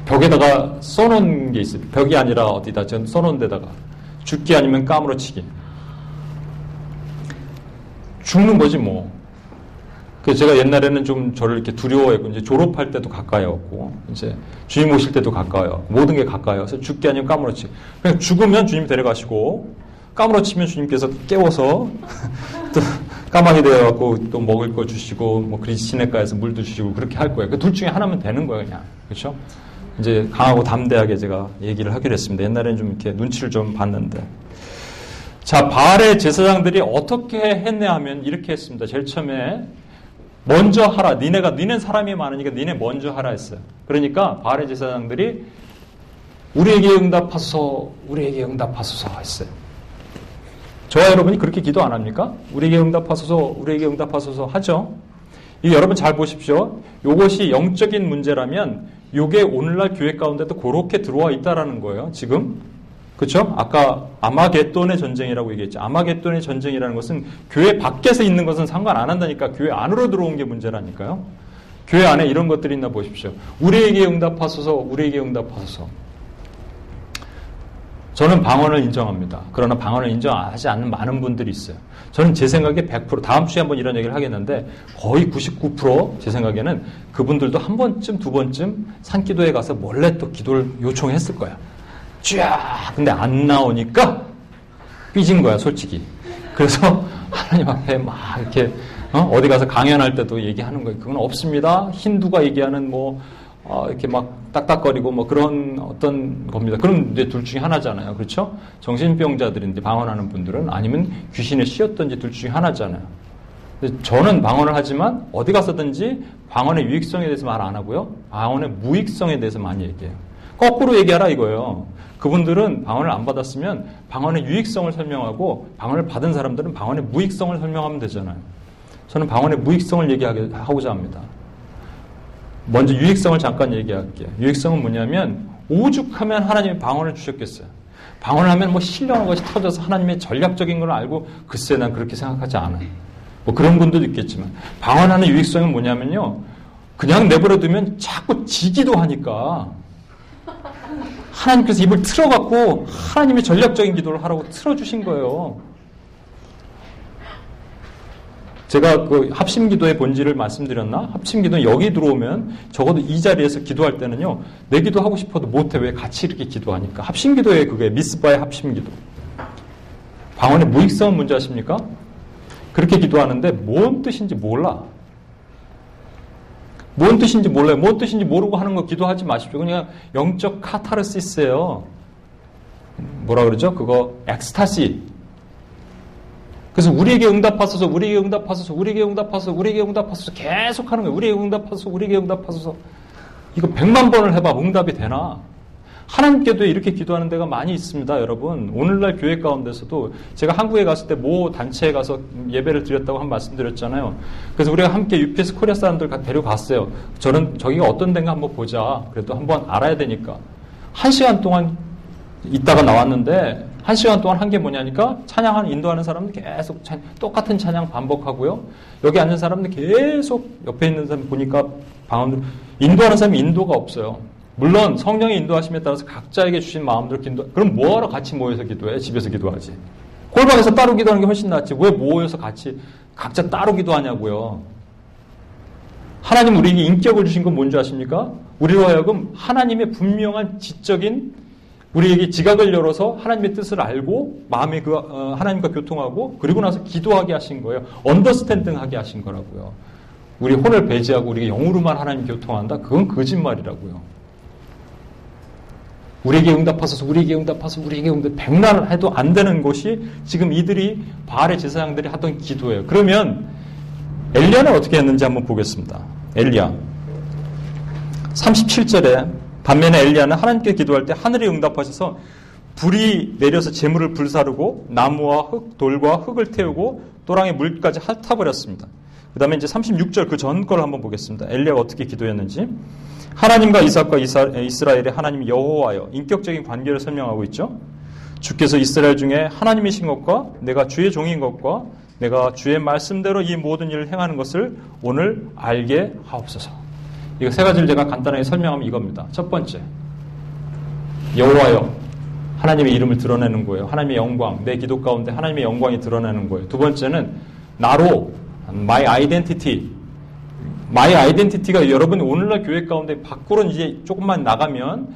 벽에다가 써놓은 게 있어요. 벽이 아니라 어디다 전 써놓은 데다가. 죽기 아니면 까무러치기. 죽는 거지 뭐. 그 제가 옛날에는 좀 저를 이렇게 두려워했고 이제 졸업할 때도 가까이였고 이제 주님 오실 때도 가까워요. 모든 게 가까워서 죽기 아니면 까무러치. 그냥 죽으면 주님 데려가시고 까무러치면 주님께서 깨워서 또 까마귀 되어갖고 또 먹을 거 주시고 뭐 그리스 시내가에서 물도 주시고 그렇게 할 거예요. 그 둘 중에 하나면 되는 거예요, 그냥 그렇죠? 이제 강하고 담대하게 제가 얘기를 하기로 했습니다. 옛날에는 좀 이렇게 눈치를 좀 봤는데. 자, 바알의 제사장들이 어떻게 했냐 하면 이렇게 했습니다. 제일 처음에 먼저 하라. 니네가 니네 사람이 많으니까 니네 먼저 하라 했어요. 그러니까 바알의 제사장들이 우리에게 응답하소서, 우리에게 응답하소서 했어요. 저와 여러분이 그렇게 기도 안 합니까? 우리에게 응답하소서, 우리에게 응답하소서 하죠. 이 여러분 잘 보십시오. 이것이 영적인 문제라면 이게 오늘날 교회 가운데도 그렇게 들어와 있다라는 거예요. 지금 그렇죠? 아까 아마겟돈의 전쟁이라고 얘기했죠. 아마겟돈의 전쟁이라는 것은 교회 밖에서 있는 것은 상관 안 한다니까 교회 안으로 들어온 게 문제라니까요. 교회 안에 이런 것들이 있나 보십시오. 우리에게 응답하소서, 우리에게 응답하소서. 저는 방언을 인정합니다. 그러나 방언을 인정하지 않는 많은 분들이 있어요. 저는 제 생각에 100% 다음 주에 한번 이런 얘기를 하겠는데 거의 99%제 생각에는 그분들도 한 번쯤 두 번쯤 산기도에 가서 몰래 또 기도를 요청했을 거야. 쫙 근데 안 나오니까 삐진 거야 솔직히. 그래서 하나님 앞에 막 이렇게 어? 디 가서 강연할 때도 얘기하는 거예요. 그건 없습니다. 힌두가 얘기하는 뭐 어, 이렇게 막 딱딱거리고 뭐 그런 어떤 겁니다. 그럼 이제 둘 중에 하나잖아요. 그렇죠? 정신병자들인데 방언하는 분들은 아니면 귀신을 씌었던지 둘 중에 하나잖아요. 저는 방언을 하지만 어디 가서든지 방언의 유익성에 대해서 말 안 하고요. 방언의 무익성에 대해서 많이 얘기해요. 거꾸로 얘기하라 이거예요. 그분들은 방언을 안 받았으면 방언의 유익성을 설명하고 방언을 받은 사람들은 방언의 무익성을 설명하면 되잖아요. 저는 방언의 무익성을 얘기하고자 합니다. 먼저 유익성을 잠깐 얘기할게요. 유익성은 뭐냐면 오죽하면 하나님이 방언을 주셨겠어요. 방언을 하면 뭐 신령한 것이 터져서 하나님의 전략적인 걸 알고 글쎄 난 그렇게 생각하지 않아요. 뭐 그런 분들도 있겠지만 방언하는 유익성은 뭐냐면요. 그냥 내버려 두면 자꾸 지기도 하니까 하나님께서 입을 틀어갖고 하나님의 전략적인 기도를 하라고 틀어주신 거예요. 제가 그 합심 기도의 본질을 말씀드렸나? 합심 기도는 여기 들어오면 적어도 이 자리에서 기도할 때는요, 내 기도하고 싶어도 못해. 왜 같이 이렇게 기도하니까. 합심 기도에 그게 미스바의 합심 기도. 방언의 무익성은 문제 아십니까? 그렇게 기도하는데 뭔 뜻인지 몰라. 뭔 뜻인지 몰라요. 뭔 뜻인지 모르고 하는 거 기도하지 마십시오. 그냥 영적 카타르시스예요. 뭐라 그러죠? 그거 엑스타시. 그래서 우리에게 응답하소서, 우리에게 응답하소서, 우리에게 응답하소서, 우리에게 응답하소서 계속 하는 거예요. 우리에게 응답하소서, 우리에게 응답하소서. 이거 백만 번을 해봐 응답이 되나? 하나님께도 이렇게 기도하는 데가 많이 있습니다, 여러분. 오늘날 교회 가운데서도 제가 한국에 갔을 때 모 단체에 가서 예배를 드렸다고 한 말씀 드렸잖아요. 그래서 우리가 함께 UPS 코리아 사람들 데려갔어요. 저는 저기가 어떤 데인가 한번 보자. 그래도 한번 알아야 되니까. 한 시간 동안 있다가 나왔는데 한 시간 동안 한 게 뭐냐니까 찬양하는 인도하는 사람은 계속 찬, 똑같은 찬양 반복하고요. 여기 앉은 사람들 계속 옆에 있는 사람 보니까 방언들 인도하는 사람이 인도가 없어요. 물론 성령의 인도하심에 따라서 각자에게 주신 마음대로 기도. 그럼 뭐하러 같이 모여서 기도해? 집에서 기도하지. 골방에서 따로 기도하는 게 훨씬 낫지. 왜 모여서 같이 각자 따로 기도하냐고요. 하나님 우리에게 인격을 주신 건 뭔지 아십니까? 우리로 하여금 하나님의 분명한 지적인 우리에게 지각을 열어서 하나님의 뜻을 알고 마음에 그 어, 하나님과 교통하고 그리고 나서 기도하게 하신 거예요. 언더스탠딩하게 하신 거라고요. 우리 혼을 배제하고 우리가 영으로만 하나님 교통한다? 그건 거짓말이라고요. 우리에게 응답하소서, 우리에게 응답하소서, 우리에게 응답, 백날 해도 안 되는 것이 지금 이들이 바알의 제사장들이 하던 기도예요. 그러면 엘리야는 어떻게 했는지 한번 보겠습니다. 엘리야. 37절에 반면에 엘리야는 하나님께 기도할 때 하늘이 응답하셔서 불이 내려서 재물을 불사르고 나무와 흙, 돌과 흙을 태우고 또랑의 물까지 핥아버렸습니다. 그 다음에 이제 36절 그 전 걸 한번 보겠습니다. 엘리야가 어떻게 기도했는지. 하나님과 이삭과 이스라엘의 하나님 여호와여 인격적인 관계를 설명하고 있죠. 주께서 이스라엘 중에 하나님이신 것과 내가 주의 종인 것과 내가 주의 말씀대로 이 모든 일을 행하는 것을 오늘 알게 하옵소서. 이거 세 가지를 제가 간단하게 설명하면 이겁니다. 첫 번째, 여호와여 하나님의 이름을 드러내는 거예요. 하나님의 영광, 내 기도 가운데 하나님의 영광이 드러내는 거예요. 두 번째는 나로 my identity, my identity가 여러분 오늘날 교회 가운데 밖으로 이제 조금만 나가면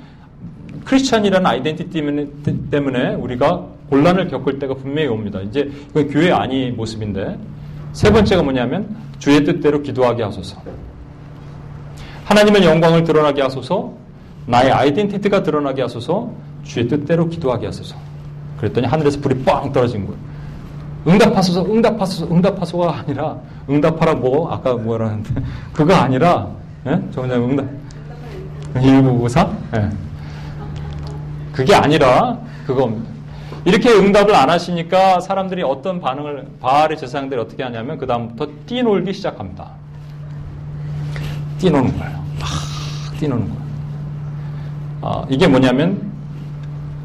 크리스찬이라는 아이덴티티 때문에, 우리가 곤란을 겪을 때가 분명히 옵니다. 이제 그 교회 아니 모습인데 세 번째가 뭐냐면 주의 뜻대로 기도하게 하소서. 하나님의 영광을 드러나게 하소서, 나의 아이덴티티가 드러나게 하소서, 주의 뜻대로 기도하게 하소서. 그랬더니 하늘에서 불이 뻥 떨어진 거예요. 응답하소서, 응답하소서, 응답하소가 아니라, 응답하라 뭐, 아까 뭐라는데, 그거 아니라, 예? 저 그냥 응답, 1994? 예. 그게 아니라, 그겁니다. 이렇게 응답을 안 하시니까 사람들이 어떤 반응을, 바알의 제사장들이 어떻게 하냐면, 그다음부터 뛰놀기 시작합니다. 뛰노는 거예요. 막 뛰노는 거예요. 아, 이게 뭐냐면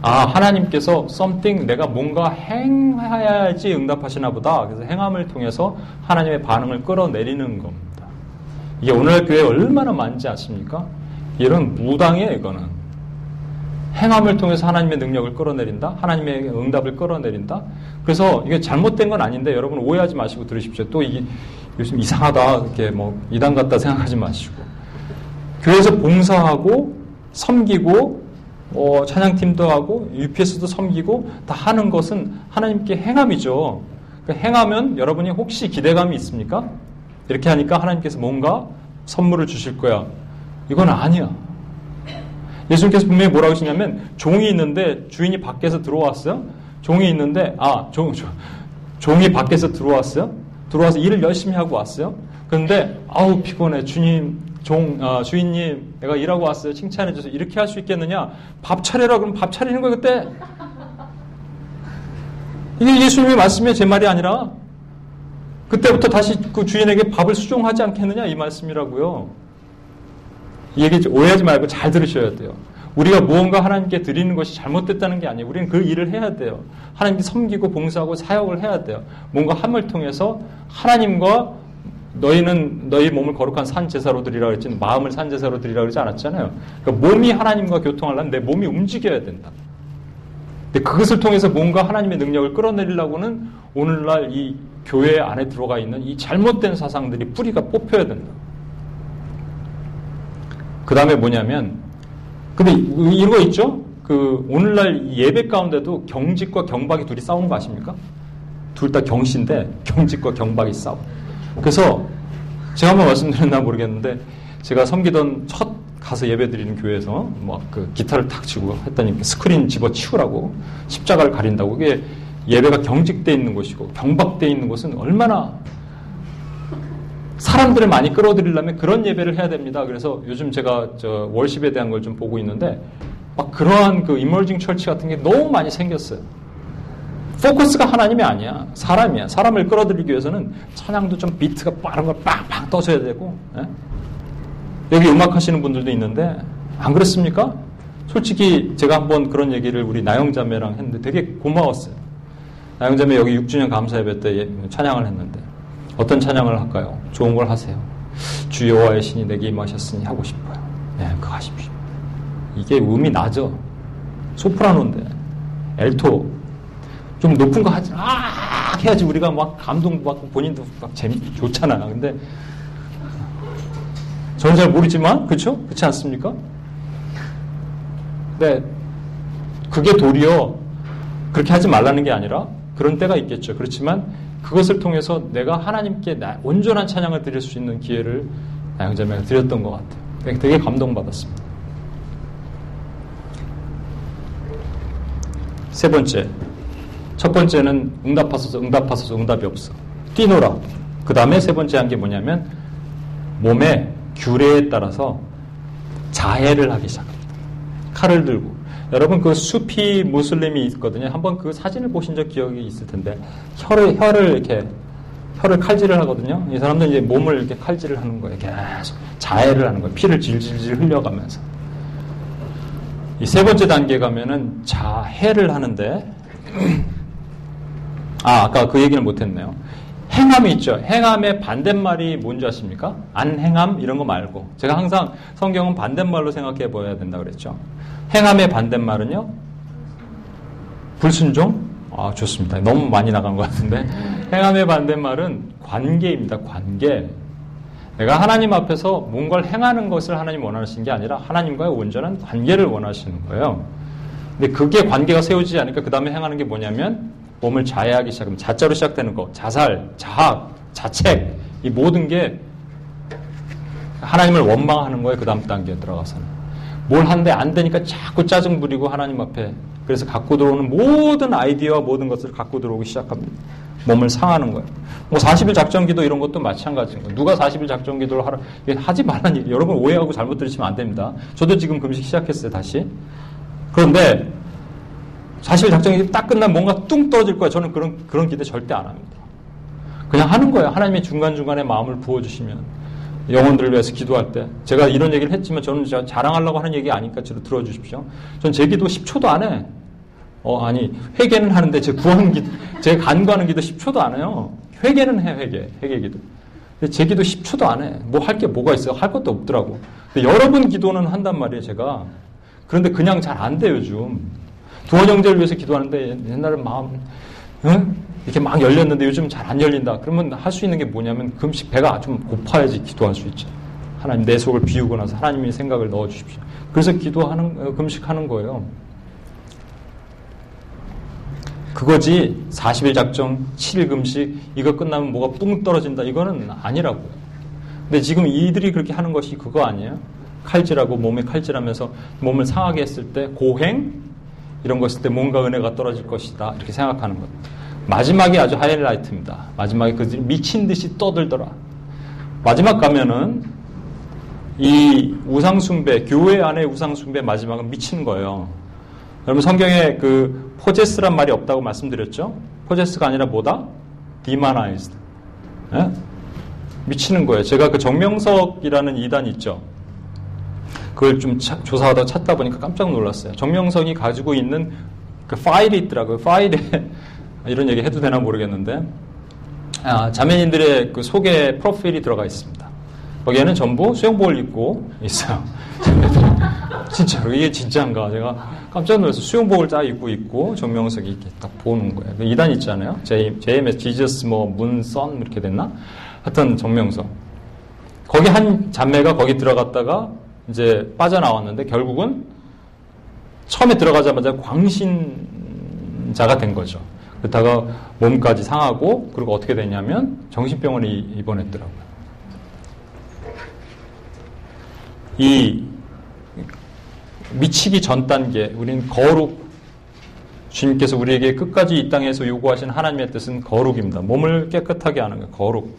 아, 하나님께서 something 내가 뭔가 행해야지 응답하시나 보다. 그래서 행함을 통해서 하나님의 반응을 끌어내리는 겁니다. 이게 오늘 교회 얼마나 많지 않습니까? 이런 무당이에요, 이거는. 행함을 통해서 하나님의 능력을 끌어내린다? 하나님의 응답을 끌어내린다? 그래서 이게 잘못된 건 아닌데 여러분 오해하지 마시고 들으십시오. 또 이게 요즘 이상하다, 이렇게 뭐 이단 같다 생각하지 마시고. 교회에서 봉사하고 섬기고 어, 찬양팀도 하고 UPS도 섬기고 다 하는 것은 하나님께 행함이죠. 그러니까 행하면 여러분이 혹시 기대감이 있습니까? 이렇게 하니까 하나님께서 뭔가 선물을 주실 거야. 이건 아니야. 예수님께서 분명히 뭐라고 하시냐면 종이 있는데 주인이 밖에서 들어왔어요. 종이 있는데 아 종, 종 종이 밖에서 들어왔어요. 들어와서 일을 열심히 하고 왔어요. 그런데 아우 피곤해 주님 종 아, 주인님 내가 일하고 왔어요. 칭찬해 줘서 이렇게 할 수 있겠느냐? 밥 차려라 그럼 밥 차리는 거예요 그때. 이게 예수님의 말씀이 제 말이 아니라 그때부터 다시 그 주인에게 밥을 수종하지 않겠느냐 이 말씀이라고요. 이 얘기 오해하지 말고 잘 들으셔야 돼요. 우리가 무언가 하나님께 드리는 것이 잘못됐다는 게 아니에요. 우리는 그 일을 해야 돼요. 하나님께 섬기고 봉사하고 사역을 해야 돼요. 뭔가 함을 통해서 하나님과 너희는 너희 몸을 거룩한 산 제사로 드리라 그랬지 마음을 산 제사로 드리라 그러지 않았잖아요. 그러니까 몸이 하나님과 교통하려면 내 몸이 움직여야 된다. 근데 그것을 통해서 뭔가 하나님의 능력을 끌어내리려고는 오늘날 이 교회 안에 들어가 있는 이 잘못된 사상들이 뿌리가 뽑혀야 된다. 그 다음에 뭐냐면, 근데 이거 있죠? 그 오늘날 예배 가운데도 경직과 경박이 둘이 싸우는 거 아십니까? 둘 다 경신데 경직과 경박이 싸워. 그래서 제가 한번 말씀드렸나 모르겠는데 제가 섬기던 첫 가서 예배 드리는 교회에서 막 그 기타를 탁 치고 했더니 스크린 집어 치우라고 십자가를 가린다고 이게 예배가 경직돼 있는 곳이고 경박돼 있는 곳은 얼마나 사람들을 많이 끌어들이려면 그런 예배를 해야 됩니다. 그래서 요즘 제가 저 월십에 대한 걸 좀 보고 있는데 막 그러한 그 이머징 철치 같은 게 너무 많이 생겼어요. 포커스가 하나님이 아니야. 사람이야. 사람을 끌어들이기 위해서는 찬양도 좀 비트가 빠른 걸 빵빵 떠줘야 되고. 예? 여기 음악 하시는 분들도 있는데 안 그렇습니까? 솔직히 제가 한번 그런 얘기를 우리 나영자매랑 했는데 되게 고마웠어요. 나영자매 여기 6주년 감사 예배 때 예, 찬양을 했는데 어떤 찬양을 할까요? 좋은 걸 하세요. 주 여호와의 신이 내게 임하셨으니 하고 싶어요. 네, 그거 하십시오. 이게 음이 나죠. 소프라노인데 엘토 좀 높은 거 하지 아 해야지 우리가 막 감동 받고 본인도 막 재미 좋잖아. 근데 저는 잘 모르지만 그렇죠? 그렇지 않습니까? 네, 그게 도리어 그렇게 하지 말라는 게 아니라 그런 때가 있겠죠. 그렇지만 그것을 통해서 내가 하나님께 온전한 찬양을 드릴 수 있는 기회를 나영자매가 드렸던 것 같아요. 되게 감동받았습니다. 세 번째. 첫 번째는 응답하소서, 응답하소서, 응답이 없어. 뛰노라. 그 다음에 세 번째 한 게 뭐냐면 몸의 규례에 따라서 자해를 하기 시작합니다. 칼을 들고. 여러분 그 수피 무슬림이 있거든요. 한번 그 사진을 보신 적 기억이 있을 텐데 혀를 혀를 이렇게 혀를 칼질을 하거든요. 이 사람들은 이제 몸을 이렇게 칼질을 하는 거예요. 계속 자해를 하는 거예요. 피를 질질질 흘려가면서. 이 세 번째 단계 가면은 자해를 하는데 아 아까 그 얘기를 못했네요. 행함이 있죠. 행함의 반대말이 뭔지 아십니까? 안행함 이런 거 말고 제가 항상 성경은 반대말로 생각해 보아야 된다 그랬죠. 행함의 반대말은요? 불순종? 아, 좋습니다. 너무 많이 나간 것 같은데. 행함의 반대말은 관계입니다. 관계. 내가 하나님 앞에서 뭔가를 행하는 것을 하나님 원하시는 게 아니라 하나님과의 온전한 관계를 원하시는 거예요. 근데 그게 관계가 세워지지 않으니까 그 다음에 행하는 게 뭐냐면 몸을 자해하기 시작하면 자자로 시작되는 거, 자살, 자학, 자책, 이 모든 게 하나님을 원망하는 거예요. 그 다음 단계에 들어가서는. 뭘 하는데 안 되니까 자꾸 짜증 부리고 하나님 앞에 그래서 갖고 들어오는 모든 아이디어와 모든 것을 갖고 들어오기 시작합니다. 몸을 상하는 거예요. 뭐 40일 작전기도 이런 것도 마찬가지인 거예요. 누가 40일 작전기도를 하라 하지 말라는 얘기. 여러분 오해하고 잘못 들으시면 안 됩니다. 저도 지금 금식 시작했어요 다시. 그런데 40일 작전기 딱 끝나면 뭔가 뚱 떨어질 거예요. 저는 그런 그런 기대 절대 안 합니다. 그냥 하는 거예요. 하나님의 중간 중간에 마음을 부어주시면. 영혼들을 위해서 기도할 때 제가 이런 얘기를 했지만 저는 자랑하려고 하는 얘기 아니까 저를 들어주십시오. 전 제 기도 10초도 안 해. 어, 아니, 회개는 하는데 제 구하는 기, 제 간구하는 기도 10초도 안 해요. 회개는 해, 회개. 회개 기도. 근데 제 기도 10초도 안 해. 뭐 할 게 뭐가 있어요? 할 것도 없더라고. 근데 여러 번 기도는 한단 말이에요, 제가. 그런데 그냥 잘 안 돼요, 요즘. 두원 형제를 위해서 기도하는데 옛날엔 마음, 응? 이렇게 막 열렸는데 요즘 잘 안 열린다. 그러면 할 수 있는 게 뭐냐면 금식 배가 좀 고파야지 기도할 수 있죠. 하나님 내 속을 비우고 나서 하나님의 생각을 넣어 주십시오. 그래서 기도하는 어, 금식하는 거예요. 그거지 40일 작정, 7일 금식 이거 끝나면 뭐가 뿡 떨어진다 이거는 아니라고요. 근데 지금 이들이 그렇게 하는 것이 그거 아니에요? 칼질하고 몸에 칼질하면서 몸을 상하게 했을 때 고행 이런 거 했을 때 뭔가 은혜가 떨어질 것이다 이렇게 생각하는 것. 마지막이 아주 하이라이트입니다. 마지막에 그들이 미친 듯이 떠들더라. 마지막 가면은 이 우상숭배, 교회 안에 우상숭배 마지막은 미친 거예요. 여러분 성경에 그 포제스란 말이 없다고 말씀드렸죠? 포제스가 아니라 뭐다? demonized. 예? 미치는 거예요. 제가 그 정명석이라는 이단 있죠. 그걸 좀 차, 조사하다 찾다 보니까 깜짝 놀랐어요. 정명석이 가지고 있는 그 파일이 있더라고요. 파일에 이런 얘기 해도 되나 모르겠는데 아, 자매님들의 그 소개 프로필이 들어가 있습니다. 거기에는 전부 수영복을 입고 있어요. 진짜로 이게 진짜인가 제가 깜짝 놀라서 수영복을 딱 입고 있고 정명석이 이렇게 딱 보는 거예요. 그 이단 있잖아요. JMS Jesus 뭐 문선 이렇게 됐나? 하여튼 정명석. 거기 한 자매가 거기 들어갔다가 이제 빠져나왔는데 결국은 처음에 들어가자마자 광신자가 된 거죠. 그러다가 몸까지 상하고 그리고 어떻게 됐냐면 정신병원에 입원했더라고요. 이 미치기 전 단계, 우리는 거룩, 주님께서 우리에게 끝까지 이 땅에서 요구하신 하나님의 뜻은 거룩입니다. 몸을 깨끗하게 하는 거, 거룩.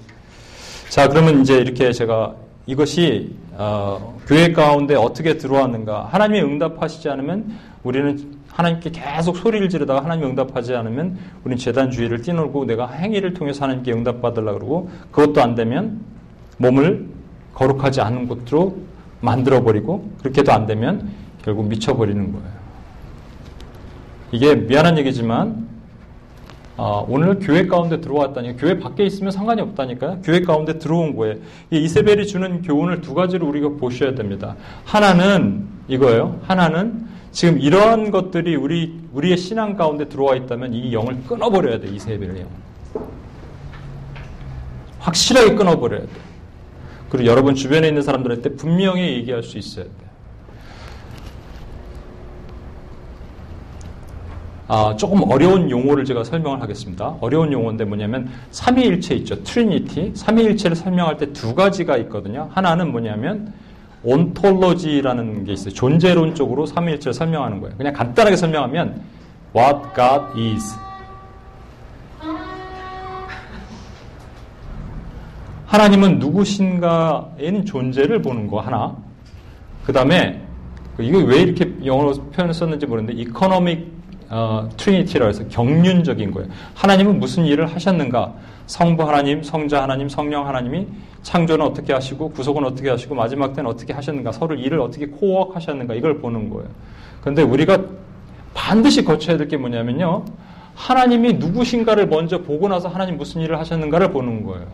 자, 그러면 이제 이렇게 제가 이것이 어, 교회 가운데 어떻게 들어왔는가? 하나님이 응답하시지 않으면 우리는 하나님께 계속 소리를 지르다가 하나님이 응답하지 않으면 우리는 재단주의를 뛰놀고 내가 행위를 통해서 하나님께 응답받으려고 그러고 그것도 안 되면 몸을 거룩하지 않은 곳으로 만들어버리고 그렇게도 안 되면 결국 미쳐버리는 거예요. 이게 미안한 얘기지만 어, 오늘 교회 가운데 들어왔다니 교회 밖에 있으면 상관이 없다니까요. 교회 가운데 들어온 거예요. 이 이세벨이 주는 교훈을 두 가지로 우리가 보셔야 됩니다. 하나는 이거예요. 하나는 지금 이러한 것들이 우리 우리의 신앙 가운데 들어와 있다면 이 영을 끊어버려야 돼. 이세벨의 영. 확실하게 끊어버려야 돼. 그리고 여러분 주변에 있는 사람들한테 분명히 얘기할 수 있어야 돼. 아, 조금 어려운 용어를 제가 설명을 하겠습니다. 어려운 용어인데 뭐냐면 삼위일체 있죠. Trinity. 삼위일체를 설명할 때 두 가지가 있거든요. 하나는 뭐냐면 ontology라는 게 있어요. 존재론적으로 삼위일체를 설명하는 거예요. 그냥 간단하게 설명하면 what God is. 하나님은 누구신가에는 존재를 보는 거 하나. 그 다음에 이거 왜 이렇게 영어로 표현을 썼는지 모르는데 economic 어, Trinity라 해서 경륜적인 거예요. 하나님은 무슨 일을 하셨는가? 성부 하나님, 성자 하나님, 성령 하나님이 창조는 어떻게 하시고 구속은 어떻게 하시고 마지막 때는 어떻게 하셨는가? 서로 일을 어떻게 co-work하셨는가? 이걸 보는 거예요. 그런데 우리가 반드시 거쳐야 될 게 뭐냐면요. 하나님이 누구신가를 먼저 보고 나서 하나님 무슨 일을 하셨는가를 보는 거예요.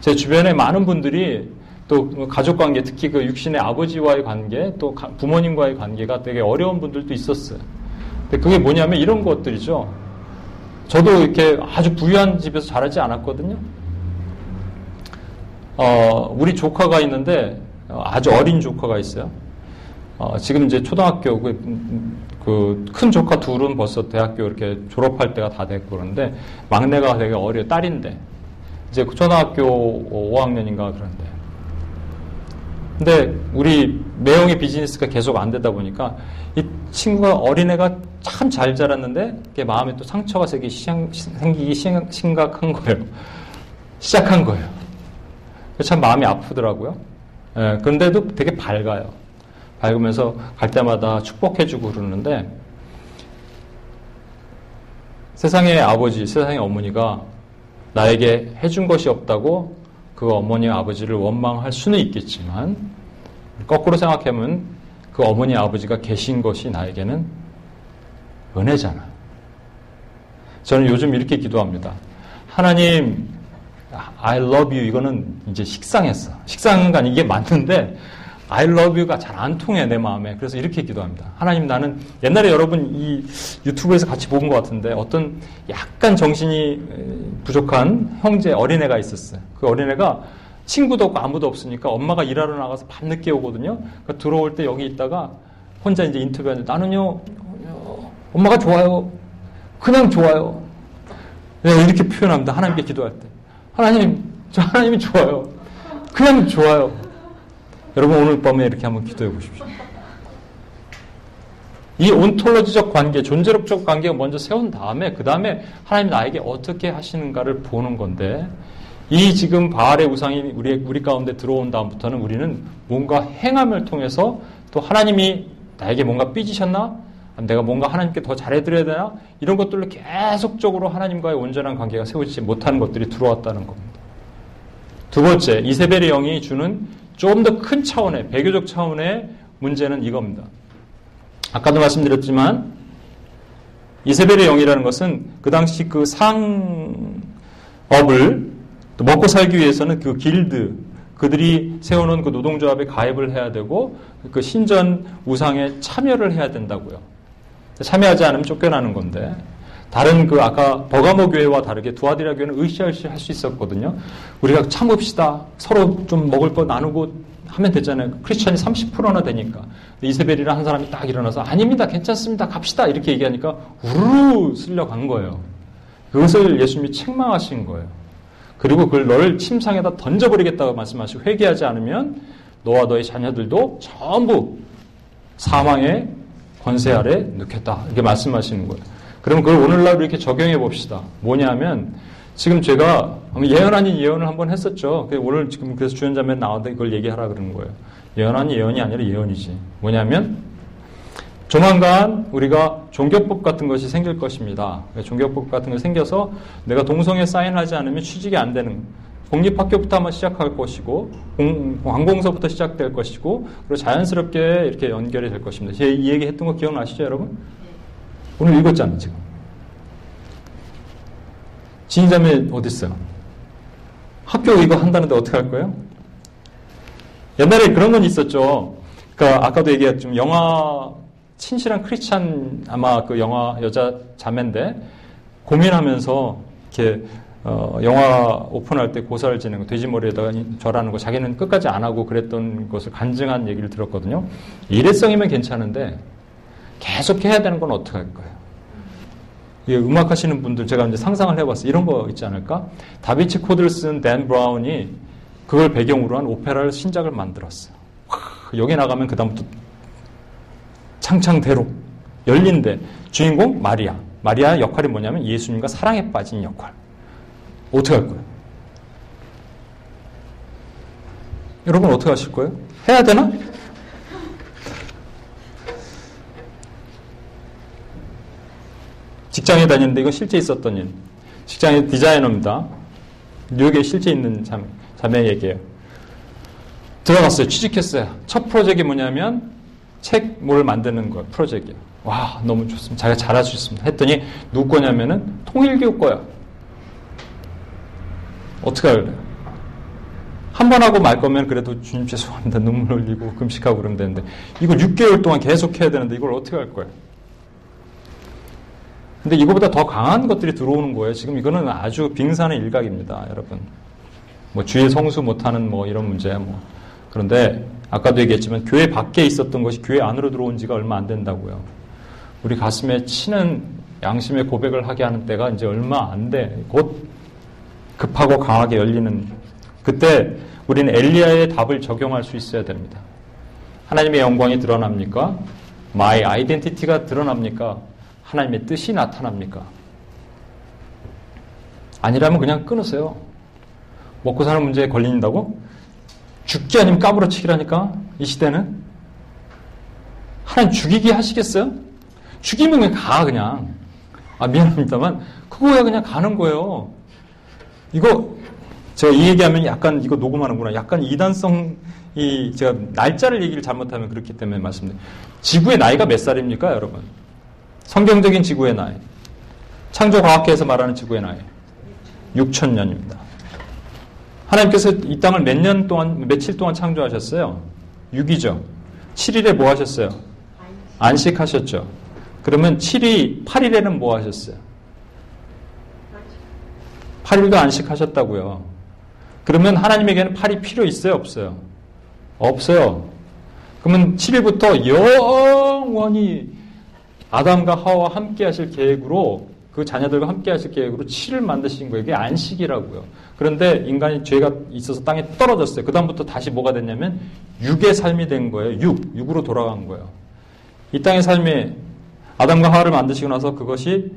제 주변에 많은 분들이 또 가족 관계, 특히 그 육신의 아버지와의 관계, 또 부모님과의 관계가 되게 어려운 분들도 있었어요. 근데 그게 뭐냐면 이런 것들이죠. 저도 이렇게 아주 부유한 집에서 자라지 않았거든요. 어, 우리 조카가 있는데 어, 아주 어린 조카가 있어요. 어, 지금 이제 초등학교 그, 큰 조카 둘은 벌써 대학교 이렇게 졸업할 때가 다 됐고 그런데 막내가 되게 어려 딸인데 이제 초등학교 5학년인가 그런데 근데 우리 매형의 비즈니스가 계속 안 되다 보니까 이 친구가 어린애가 참 잘 자랐는데 그게 마음에 또 상처가 생기, 생기기 심각한 거예요. 시작한 거예요. 참 마음이 아프더라고요. 예, 그런데도 되게 밝아요. 밝으면서 갈 때마다 축복해주고 그러는데 세상의 아버지, 세상의 어머니가 나에게 해준 것이 없다고 그 어머니 아버지를 원망할 수는 있겠지만 거꾸로 생각하면 그 어머니 아버지가 계신 것이 나에게는 은혜잖아요. 저는 요즘 이렇게 기도합니다. 하나님, I love you 이거는 이제 식상했어. 식상한 건 이게 맞는데 I love you가 잘 안 통해 내 마음에. 그래서 이렇게 기도합니다. 하나님 나는 옛날에 여러분 이 유튜브에서 같이 본 것 같은데 어떤 약간 정신이 부족한 형제 어린애가 있었어요. 그 어린애가 친구도 없고 아무도 없으니까 엄마가 일하러 나가서 밤늦게 오거든요. 그러니까 들어올 때 여기 있다가 혼자 이제 인터뷰하는데 나는요 엄마가 좋아요. 그냥 좋아요. 네, 이렇게 표현합니다. 하나님께 기도할 때. 하나님, 저 하나님이 좋아요. 그냥 좋아요. 여러분 오늘 밤에 이렇게 한번 기도해 보십시오. 이 온톨로지적 관계, 존재력적 관계가 먼저 세운 다음에 그 다음에 하나님 나에게 어떻게 하시는가를 보는 건데 이 지금 바알의 우상이 우리 우리 가운데 들어온 다음부터는 우리는 뭔가 행함을 통해서 또 하나님이 나에게 뭔가 삐지셨나? 내가 뭔가 하나님께 더 잘해드려야 되나? 이런 것들로 계속적으로 하나님과의 온전한 관계가 세워지지 못하는 것들이 들어왔다는 겁니다. 두 번째, 이세벨의 영이 주는 조금 더 큰 차원의, 배교적 차원의 문제는 이겁니다. 아까도 말씀드렸지만, 이세벨의 영이라는 것은 그 당시 그 상업을 먹고 살기 위해서는 그 길드, 그들이 세워놓은 그 노동조합에 가입을 해야 되고, 그 신전 우상에 참여를 해야 된다고요. 참여하지 않으면 쫓겨나는 건데, 다른 그 아까 버가모 교회와 다르게 두아디라 교회는 으쌰으쌰 할 수 있었거든요. 우리가 참읍시다. 서로 좀 먹을 거 나누고 하면 되잖아요. 크리스천이 30%나 되니까. 이세벨이라는 한 사람이 딱 일어나서 아닙니다. 괜찮습니다. 갑시다. 이렇게 얘기하니까 우르르 쓸려간 거예요. 그것을 예수님이 책망하신 거예요. 그리고 그걸 너를 침상에다 던져버리겠다고 말씀하시고 회개하지 않으면 너와 너의 자녀들도 전부 사망의 권세 아래 넣겠다. 이렇게 말씀하시는 거예요. 그럼 그걸 오늘날 이렇게 적용해 봅시다. 뭐냐면 지금 제가 예언 아닌 예언을 한번 했었죠. 오늘 지금 그래서 주연자면 나왔는데 이걸 얘기하라 그러는 거예요. 예언 아닌 예언이 아니라 예언이지. 뭐냐면 조만간 우리가 종교법 같은 것이 생길 것입니다. 종교법 같은 것이 생겨서 내가 동성애 사인하지 않으면 취직이 안 되는 공립학교부터 한번 시작할 것이고 공, 항공서부터 시작될 것이고 그리고 자연스럽게 이렇게 연결이 될 것입니다. 제 이 얘기 했던 거 기억나시죠, 여러분? 오늘 읽었잖아요, 지금. 진인자매 어디 있어요? 학교 이거 한다는데 어떻게 할 거예요? 옛날에 그런 건 있었죠. 그러니까 아까도 얘기했지만 영화 친실한 크리스찬 아마 그 영화 여자 자매인데 고민하면서 이렇게 어, 영화 오픈할 때 고사를 지는 거, 돼지머리에다가 절하는 거 자기는 끝까지 안 하고 그랬던 것을 간증한 얘기를 들었거든요. 일회성이면 괜찮은데 계속 해야 되는 건 어떻게 할 거예요? 음악 하시는 분들 제가 이제 상상을 해봤어요. 이런 거 있지 않을까? 다빈치 코드를 쓴 댄 브라운이 그걸 배경으로 한 오페라를 신작을 만들었어요. 여기 나가면 그다음부터 창창대로 열린데 주인공 마리아. 마리아 역할이 뭐냐면 예수님과 사랑에 빠진 역할. 어떻게 할 거예요? 여러분 어떻게 하실 거예요? 해야 되나? 직장에 다니는데 이건 실제 있었던 일. 직장의 디자이너입니다. 뉴욕에 실제 있는 자매, 자매 얘기예요. 들어갔어요. 취직했어요. 첫 프로젝트가 뭐냐면 책 뭘 만드는 거 프로젝트예요. 와 너무 좋습니다. 자기가 잘할 수 있습니다. 했더니 누구 거냐면은 통일교육 거야. 어떻게 할래요? 한번 하고 말 거면 그래도 주님 죄송합니다. 눈물 흘리고 금식하고 그러면 되는데 이걸 6개월 동안 계속 해야 되는데 이걸 어떻게 할 거예요? 근데 이거보다 더 강한 것들이 들어오는 거예요. 지금 이거는 아주 빙산의 일각입니다, 여러분. 뭐 주의 성수 못하는 뭐 이런 문제 뭐 그런데 아까도 얘기했지만 교회 밖에 있었던 것이 교회 안으로 들어온 지가 얼마 안 된다고요. 우리 가슴에 치는 양심의 고백을 하게 하는 때가 이제 얼마 안 돼. 곧 급하고 강하게 열리는 그때 우리는 엘리야의 답을 적용할 수 있어야 됩니다. 하나님의 영광이 드러납니까? my identity가 드러납니까? 하나님의 뜻이 나타납니까? 아니라면 그냥 끊으세요. 먹고 사는 문제에 걸린다고? 죽기 아니면 까무러치기라니까? 이 시대는? 하나님 죽이기 하시겠어요? 죽이면 그냥 가, 그냥. 아, 미안합니다만, 그거야 그냥 가는 거예요. 이거, 제가 이 얘기하면 약간 이거 녹음하는구나. 약간 이단성 이, 제가 날짜를 얘기를 잘못하면 그렇기 때문에 말씀드려요. 지구의 나이가 몇 살입니까, 여러분? 성경적인 지구의 나이. 창조과학계에서 말하는 지구의 나이. 6천 년입니다. 하나님께서 이 땅을 몇 년 동안, 며칠 동안 창조하셨어요? 6이죠. 7일에 뭐 하셨어요? 안식하셨죠. 그러면 7이, 8일에는 뭐 하셨어요? 8일도 안식하셨다고요. 그러면 하나님에게는 8이 필요 있어요? 없어요? 없어요. 그러면 7일부터 영원히 아담과 하와와 함께 하실 계획으로 그 자녀들과 함께 하실 계획으로 7을 만드신 거예요. 이게 안식이라고요. 그런데 인간이 죄가 있어서 땅에 떨어졌어요. 그다음부터 다시 뭐가 됐냐면 육의 삶이 된 거예요. 육, 육으로 돌아간 거예요. 이 땅의 삶이 아담과 하와를 만드시고 나서 그것이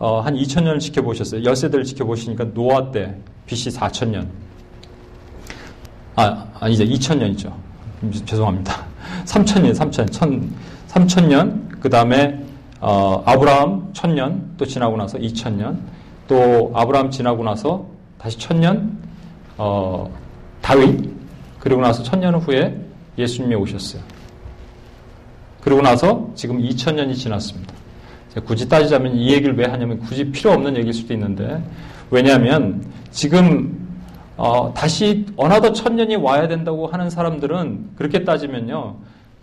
어, 한 2000년을 지켜보셨어요. 열세대를 지켜보시니까 노아 때 BC 4000년. 아, 아 이제 2000년이죠. 죄송합니다. 3000년, 3000년, 3000년, 그 다음에 어, 아브라함 1000년, 또 지나고 나서 2000년, 또 아브라함 지나고 나서 다시 1000년, 어, 다윗, 그리고 나서 1000년 후에 예수님이 오셨어요. 그리고 나서 지금 2000년이 지났습니다. 굳이 따지자면 이 얘기를 왜 하냐면 굳이 필요 없는 얘기일 수도 있는데 왜냐하면 지금 어, 다시 another 천년이 와야 된다고 하는 사람들은 그렇게 따지면요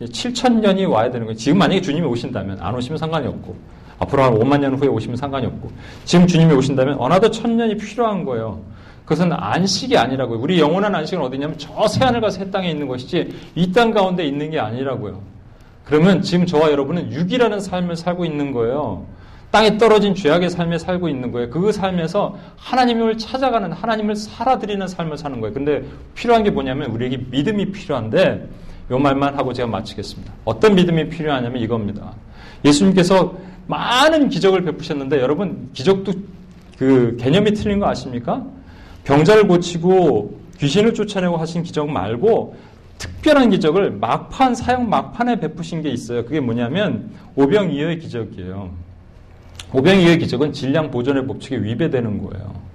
7천 년이 와야 되는 거예요. 지금 만약에 주님이 오신다면 안 오시면 상관이 없고 앞으로 한 5만 년 후에 오시면 상관이 없고 지금 주님이 오신다면 another 천 년이 필요한 거예요. 그것은 안식이 아니라고요. 우리 영원한 안식은 어디냐면 저 새하늘과 새 땅에 있는 것이지 이 땅 가운데 있는 게 아니라고요. 그러면 지금 저와 여러분은 육이라는 삶을 살고 있는 거예요. 땅에 떨어진 죄악의 삶에 살고 있는 거예요. 그 삶에서 하나님을 찾아가는, 하나님을 살아드리는 삶을 사는 거예요. 근데 필요한 게 뭐냐면 우리에게 믿음이 필요한데 요 말만 하고 제가 마치겠습니다. 어떤 믿음이 필요하냐면 이겁니다. 예수님께서 많은 기적을 베푸셨는데 여러분 기적도 그 개념이 틀린 거 아십니까? 병자를 고치고 귀신을 쫓아내고 하신 기적 말고 특별한 기적을 막판 사형 막판에 베푸신 게 있어요. 그게 뭐냐면 오병이어의 기적이에요. 오병이어의 기적은 질량 보존의 법칙에 위배되는 거예요.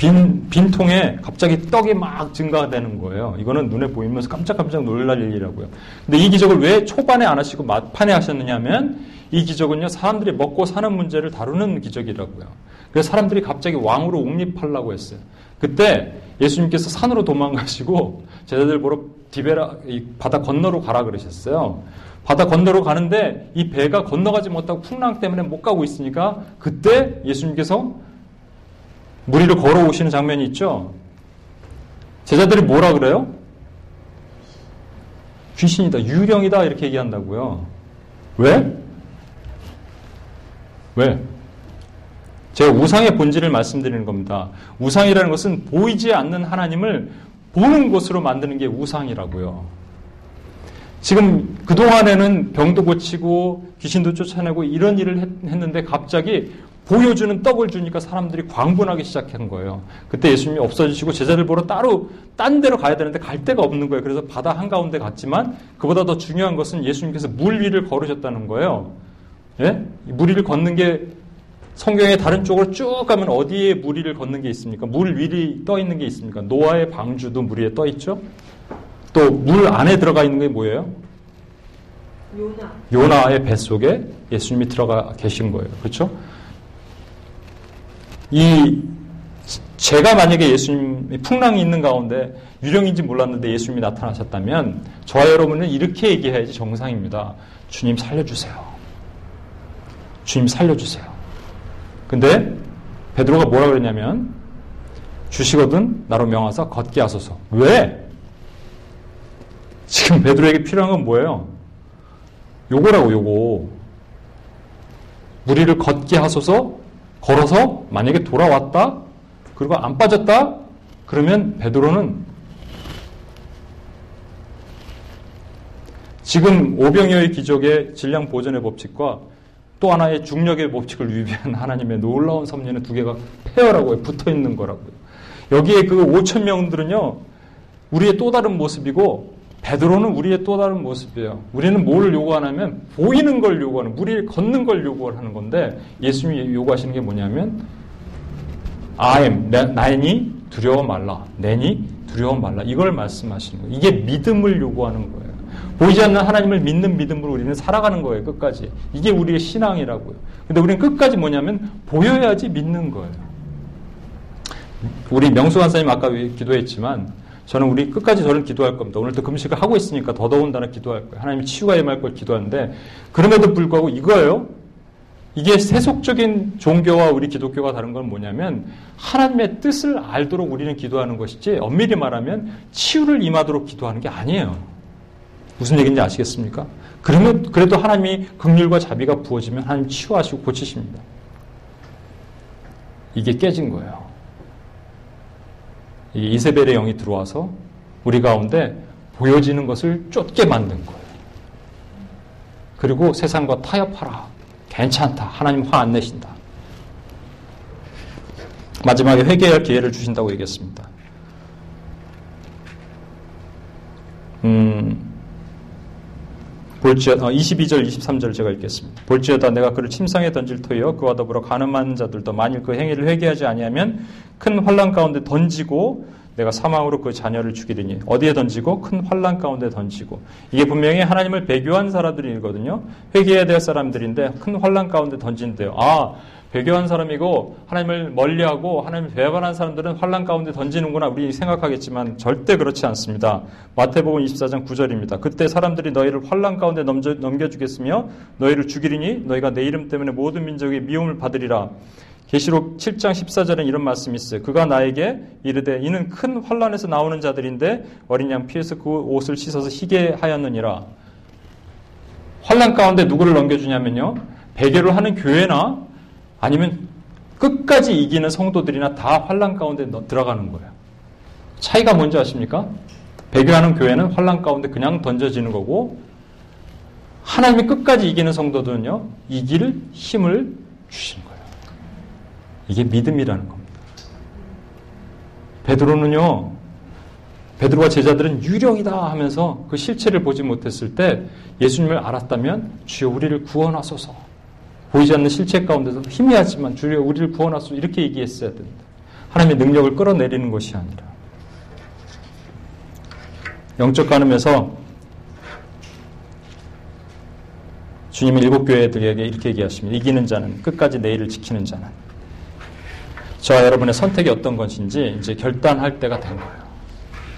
빈, 빈 통에 갑자기 떡이 막 증가되는 거예요. 이거는 눈에 보이면서 깜짝깜짝 놀랄 일이라고요. 근데 이 기적을 왜 초반에 안 하시고 막판에 하셨느냐면 이 기적은요, 사람들이 먹고 사는 문제를 다루는 기적이라고요. 그래서 사람들이 갑자기 왕으로 옹립하려고 했어요. 그때 예수님께서 산으로 도망가시고 제자들 보러 디베라 바다 건너로 가라 그러셨어요. 바다 건너로 가는데 이 배가 건너가지 못하고 풍랑 때문에 못 가고 있으니까 그때 예수님께서 물 위로 걸어오시는 장면이 있죠. 제자들이 뭐라 그래요? 귀신이다, 유령이다 이렇게 얘기한다고요. 왜? 왜? 제가 우상의 본질을 말씀드리는 겁니다. 우상이라는 것은 보이지 않는 하나님을 보는 곳으로 만드는 게 우상이라고요. 지금 그동안에는 병도 고치고 귀신도 쫓아내고 이런 일을 했 는데 갑자기 보여주는 떡을 주니까 사람들이 광분하기 시작한 거예요. 그때 예수님이 없어지시고 제자들 보러 따로 딴 데로 가야 되는데 갈 데가 없는 거예요. 그래서 바다 한가운데 갔지만 그보다 더 중요한 것은 예수님께서 물 위를 걸으셨다는 거예요. 예? 물 위를 걷는 게 성경의 다른 쪽으로 쭉 가면 어디에 물 위를 걷는 게 있습니까? 물 위에 떠 있는 게 있습니까? 노아의 방주도 물 위에 떠 있죠? 또 물 안에 들어가 있는 게 뭐예요? 요나. 요나의 뱃속에 예수님이 들어가 계신 거예요. 그렇죠? 이 제가 만약에 예수님이 풍랑이 있는 가운데 유령인지 몰랐는데 예수님이 나타나셨다면 저와 여러분은 이렇게 얘기해야지 정상입니다. 주님 살려주세요. 주님 살려주세요. 근데 베드로가 뭐라 그랬냐면 주시거든 나로 명하사 걷게 하소서. 왜? 지금 베드로에게 필요한 건 뭐예요? 요거라고 요거. 무리를 걷게 하소서 걸어서 만약에 돌아왔다 그리고 안 빠졌다 그러면 베드로는 지금 오병이어의 기적의 질량 보존의 법칙과 또 하나의 중력의 법칙을 위배한 하나님의 놀라운 섭리는 두 개가 페어라고 붙어 있는 거라고요. 여기에 그 5천 명들은요 우리의 또 다른 모습이고 베드로는 우리의 또 다른 모습이에요. 우리는 뭘 요구하냐면 보이는 걸 요구하는, 무리를 걷는 걸 요구하는 건데 예수님이 요구하시는 게 뭐냐면 I am, 나니 두려워 말라. 내니 두려워 말라. 이걸 말씀하시는 거예요. 이게 믿음을 요구하는 거예요. 보이지 않는 하나님을 믿는 믿음으로 우리는 살아가는 거예요, 끝까지. 이게 우리의 신앙이라고요. 근데 우리는 끝까지 뭐냐면 보여야지 믿는 거예요. 우리 명수 간사님 아까 기도했지만 저는 우리 끝까지 저는 기도할 겁니다. 오늘도 금식을 하고 있으니까 더더군다나 기도할 거예요. 하나님 치유가 임할 걸 기도하는데 그럼에도 불구하고 이거예요. 이게 세속적인 종교와 우리 기독교가 다른 건 뭐냐면 하나님의 뜻을 알도록 우리는 기도하는 것이지 엄밀히 말하면 치유를 임하도록 기도하는 게 아니에요. 무슨 얘기인지 아시겠습니까? 그러면 그래도 하나님이 극률과 자비가 부어지면 하나님 치유하시고 고치십니다. 이게 깨진 거예요. 이 이세벨의 영이 들어와서 우리 가운데 보여지는 것을 쫓게 만든 거예요. 그리고 세상과 타협하라. 괜찮다. 하나님 화 안 내신다. 마지막에 회개할 기회를 주신다고 얘기했습니다. 음, 볼지어다 22절 23절 제가 읽겠습니다. 볼지어다 내가 그를 침상에 던질 터이요 그와 더불어 가늠한 자들도 만일 그 행위를 회개하지 아니하면 큰 환란 가운데 던지고 내가 사망으로 그 자녀를 죽이리니 어디에 던지고 큰 환란 가운데 던지고 이게 분명히 하나님을 배교한 사람들이거든요. 회개해야 될 사람들인데 큰 환란 가운데 던진대요. 아 배교한 사람이고 하나님을 멀리하고 하나님을 배반한 사람들은 환란 가운데 던지는구나 우리 생각하겠지만 절대 그렇지 않습니다. 마태복음 24장 9절입니다. 그때 사람들이 너희를 환란 가운데 넘겨, 주겠으며 너희를 죽이리니 너희가 내 이름 때문에 모든 민족의 미움을 받으리라. 계시록 7장 14절에 이런 말씀이 있어요. 그가 나에게 이르되 이는 큰 환란에서 나오는 자들인데 어린 양 피해서 그 옷을 씻어서 희게 하였느니라. 환란 가운데 누구를 넘겨주냐면요. 배교를 하는 교회나 아니면 끝까지 이기는 성도들이나 다 환란 가운데 들어가는 거예요. 차이가 뭔지 아십니까? 배교하는 교회는 환란 가운데 그냥 던져지는 거고 하나님이 끝까지 이기는 성도들은요. 이길 힘을 주시는 거예요. 이게 믿음이라는 겁니다. 베드로는요. 베드로와 제자들은 유령이다 하면서 그 실체를 보지 못했을 때 예수님을 알았다면 주여 우리를 구원하소서. 보이지 않는 실체 가운데서 희미하지만 주여 우리를 구원하소서 이렇게 얘기했어야 된다. 하나님의 능력을 끌어내리는 것이 아니라 영적 가늠에서 주님은 일곱 교회들에게 이렇게 얘기하십니다. 이기는 자는 끝까지 내일을 지키는 자는 저와 여러분의 선택이 어떤 것인지 이제 결단할 때가 된 거예요.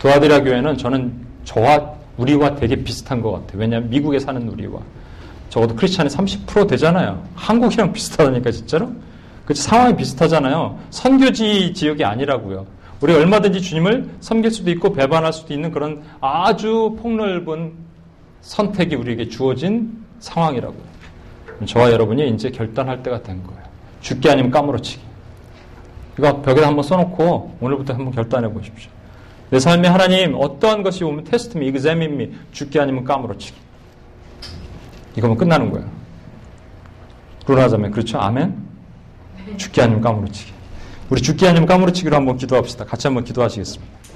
도아디라 교회는 저는 저와 우리와 되게 비슷한 것 같아요. 왜냐하면 미국에 사는 우리와 적어도 크리스찬이 30% 되잖아요. 한국이랑 비슷하다니까 진짜로. 그 상황이 비슷하잖아요. 선교지 지역이 아니라고요. 우리 얼마든지 주님을 섬길 수도 있고 배반할 수도 있는 그런 아주 폭넓은 선택이 우리에게 주어진 상황이라고요. 저와 여러분이 이제 결단할 때가 된 거예요. 죽기 아니면 까무러치기. 이거 벽에 한번 써놓고 오늘부터 한번 결단해 보십시오. 내 삶에 하나님 어떠한 것이 오면 테스트 미, 이그자민 미, 죽기 아니면 까무러치기. 이거면 끝나는 거예요. 루나자매 그렇죠? 아멘? 죽기 아니면 까무러치기. 우리 죽기 아니면 까무러치기로 한번 기도합시다. 같이 한번 기도하시겠습니다.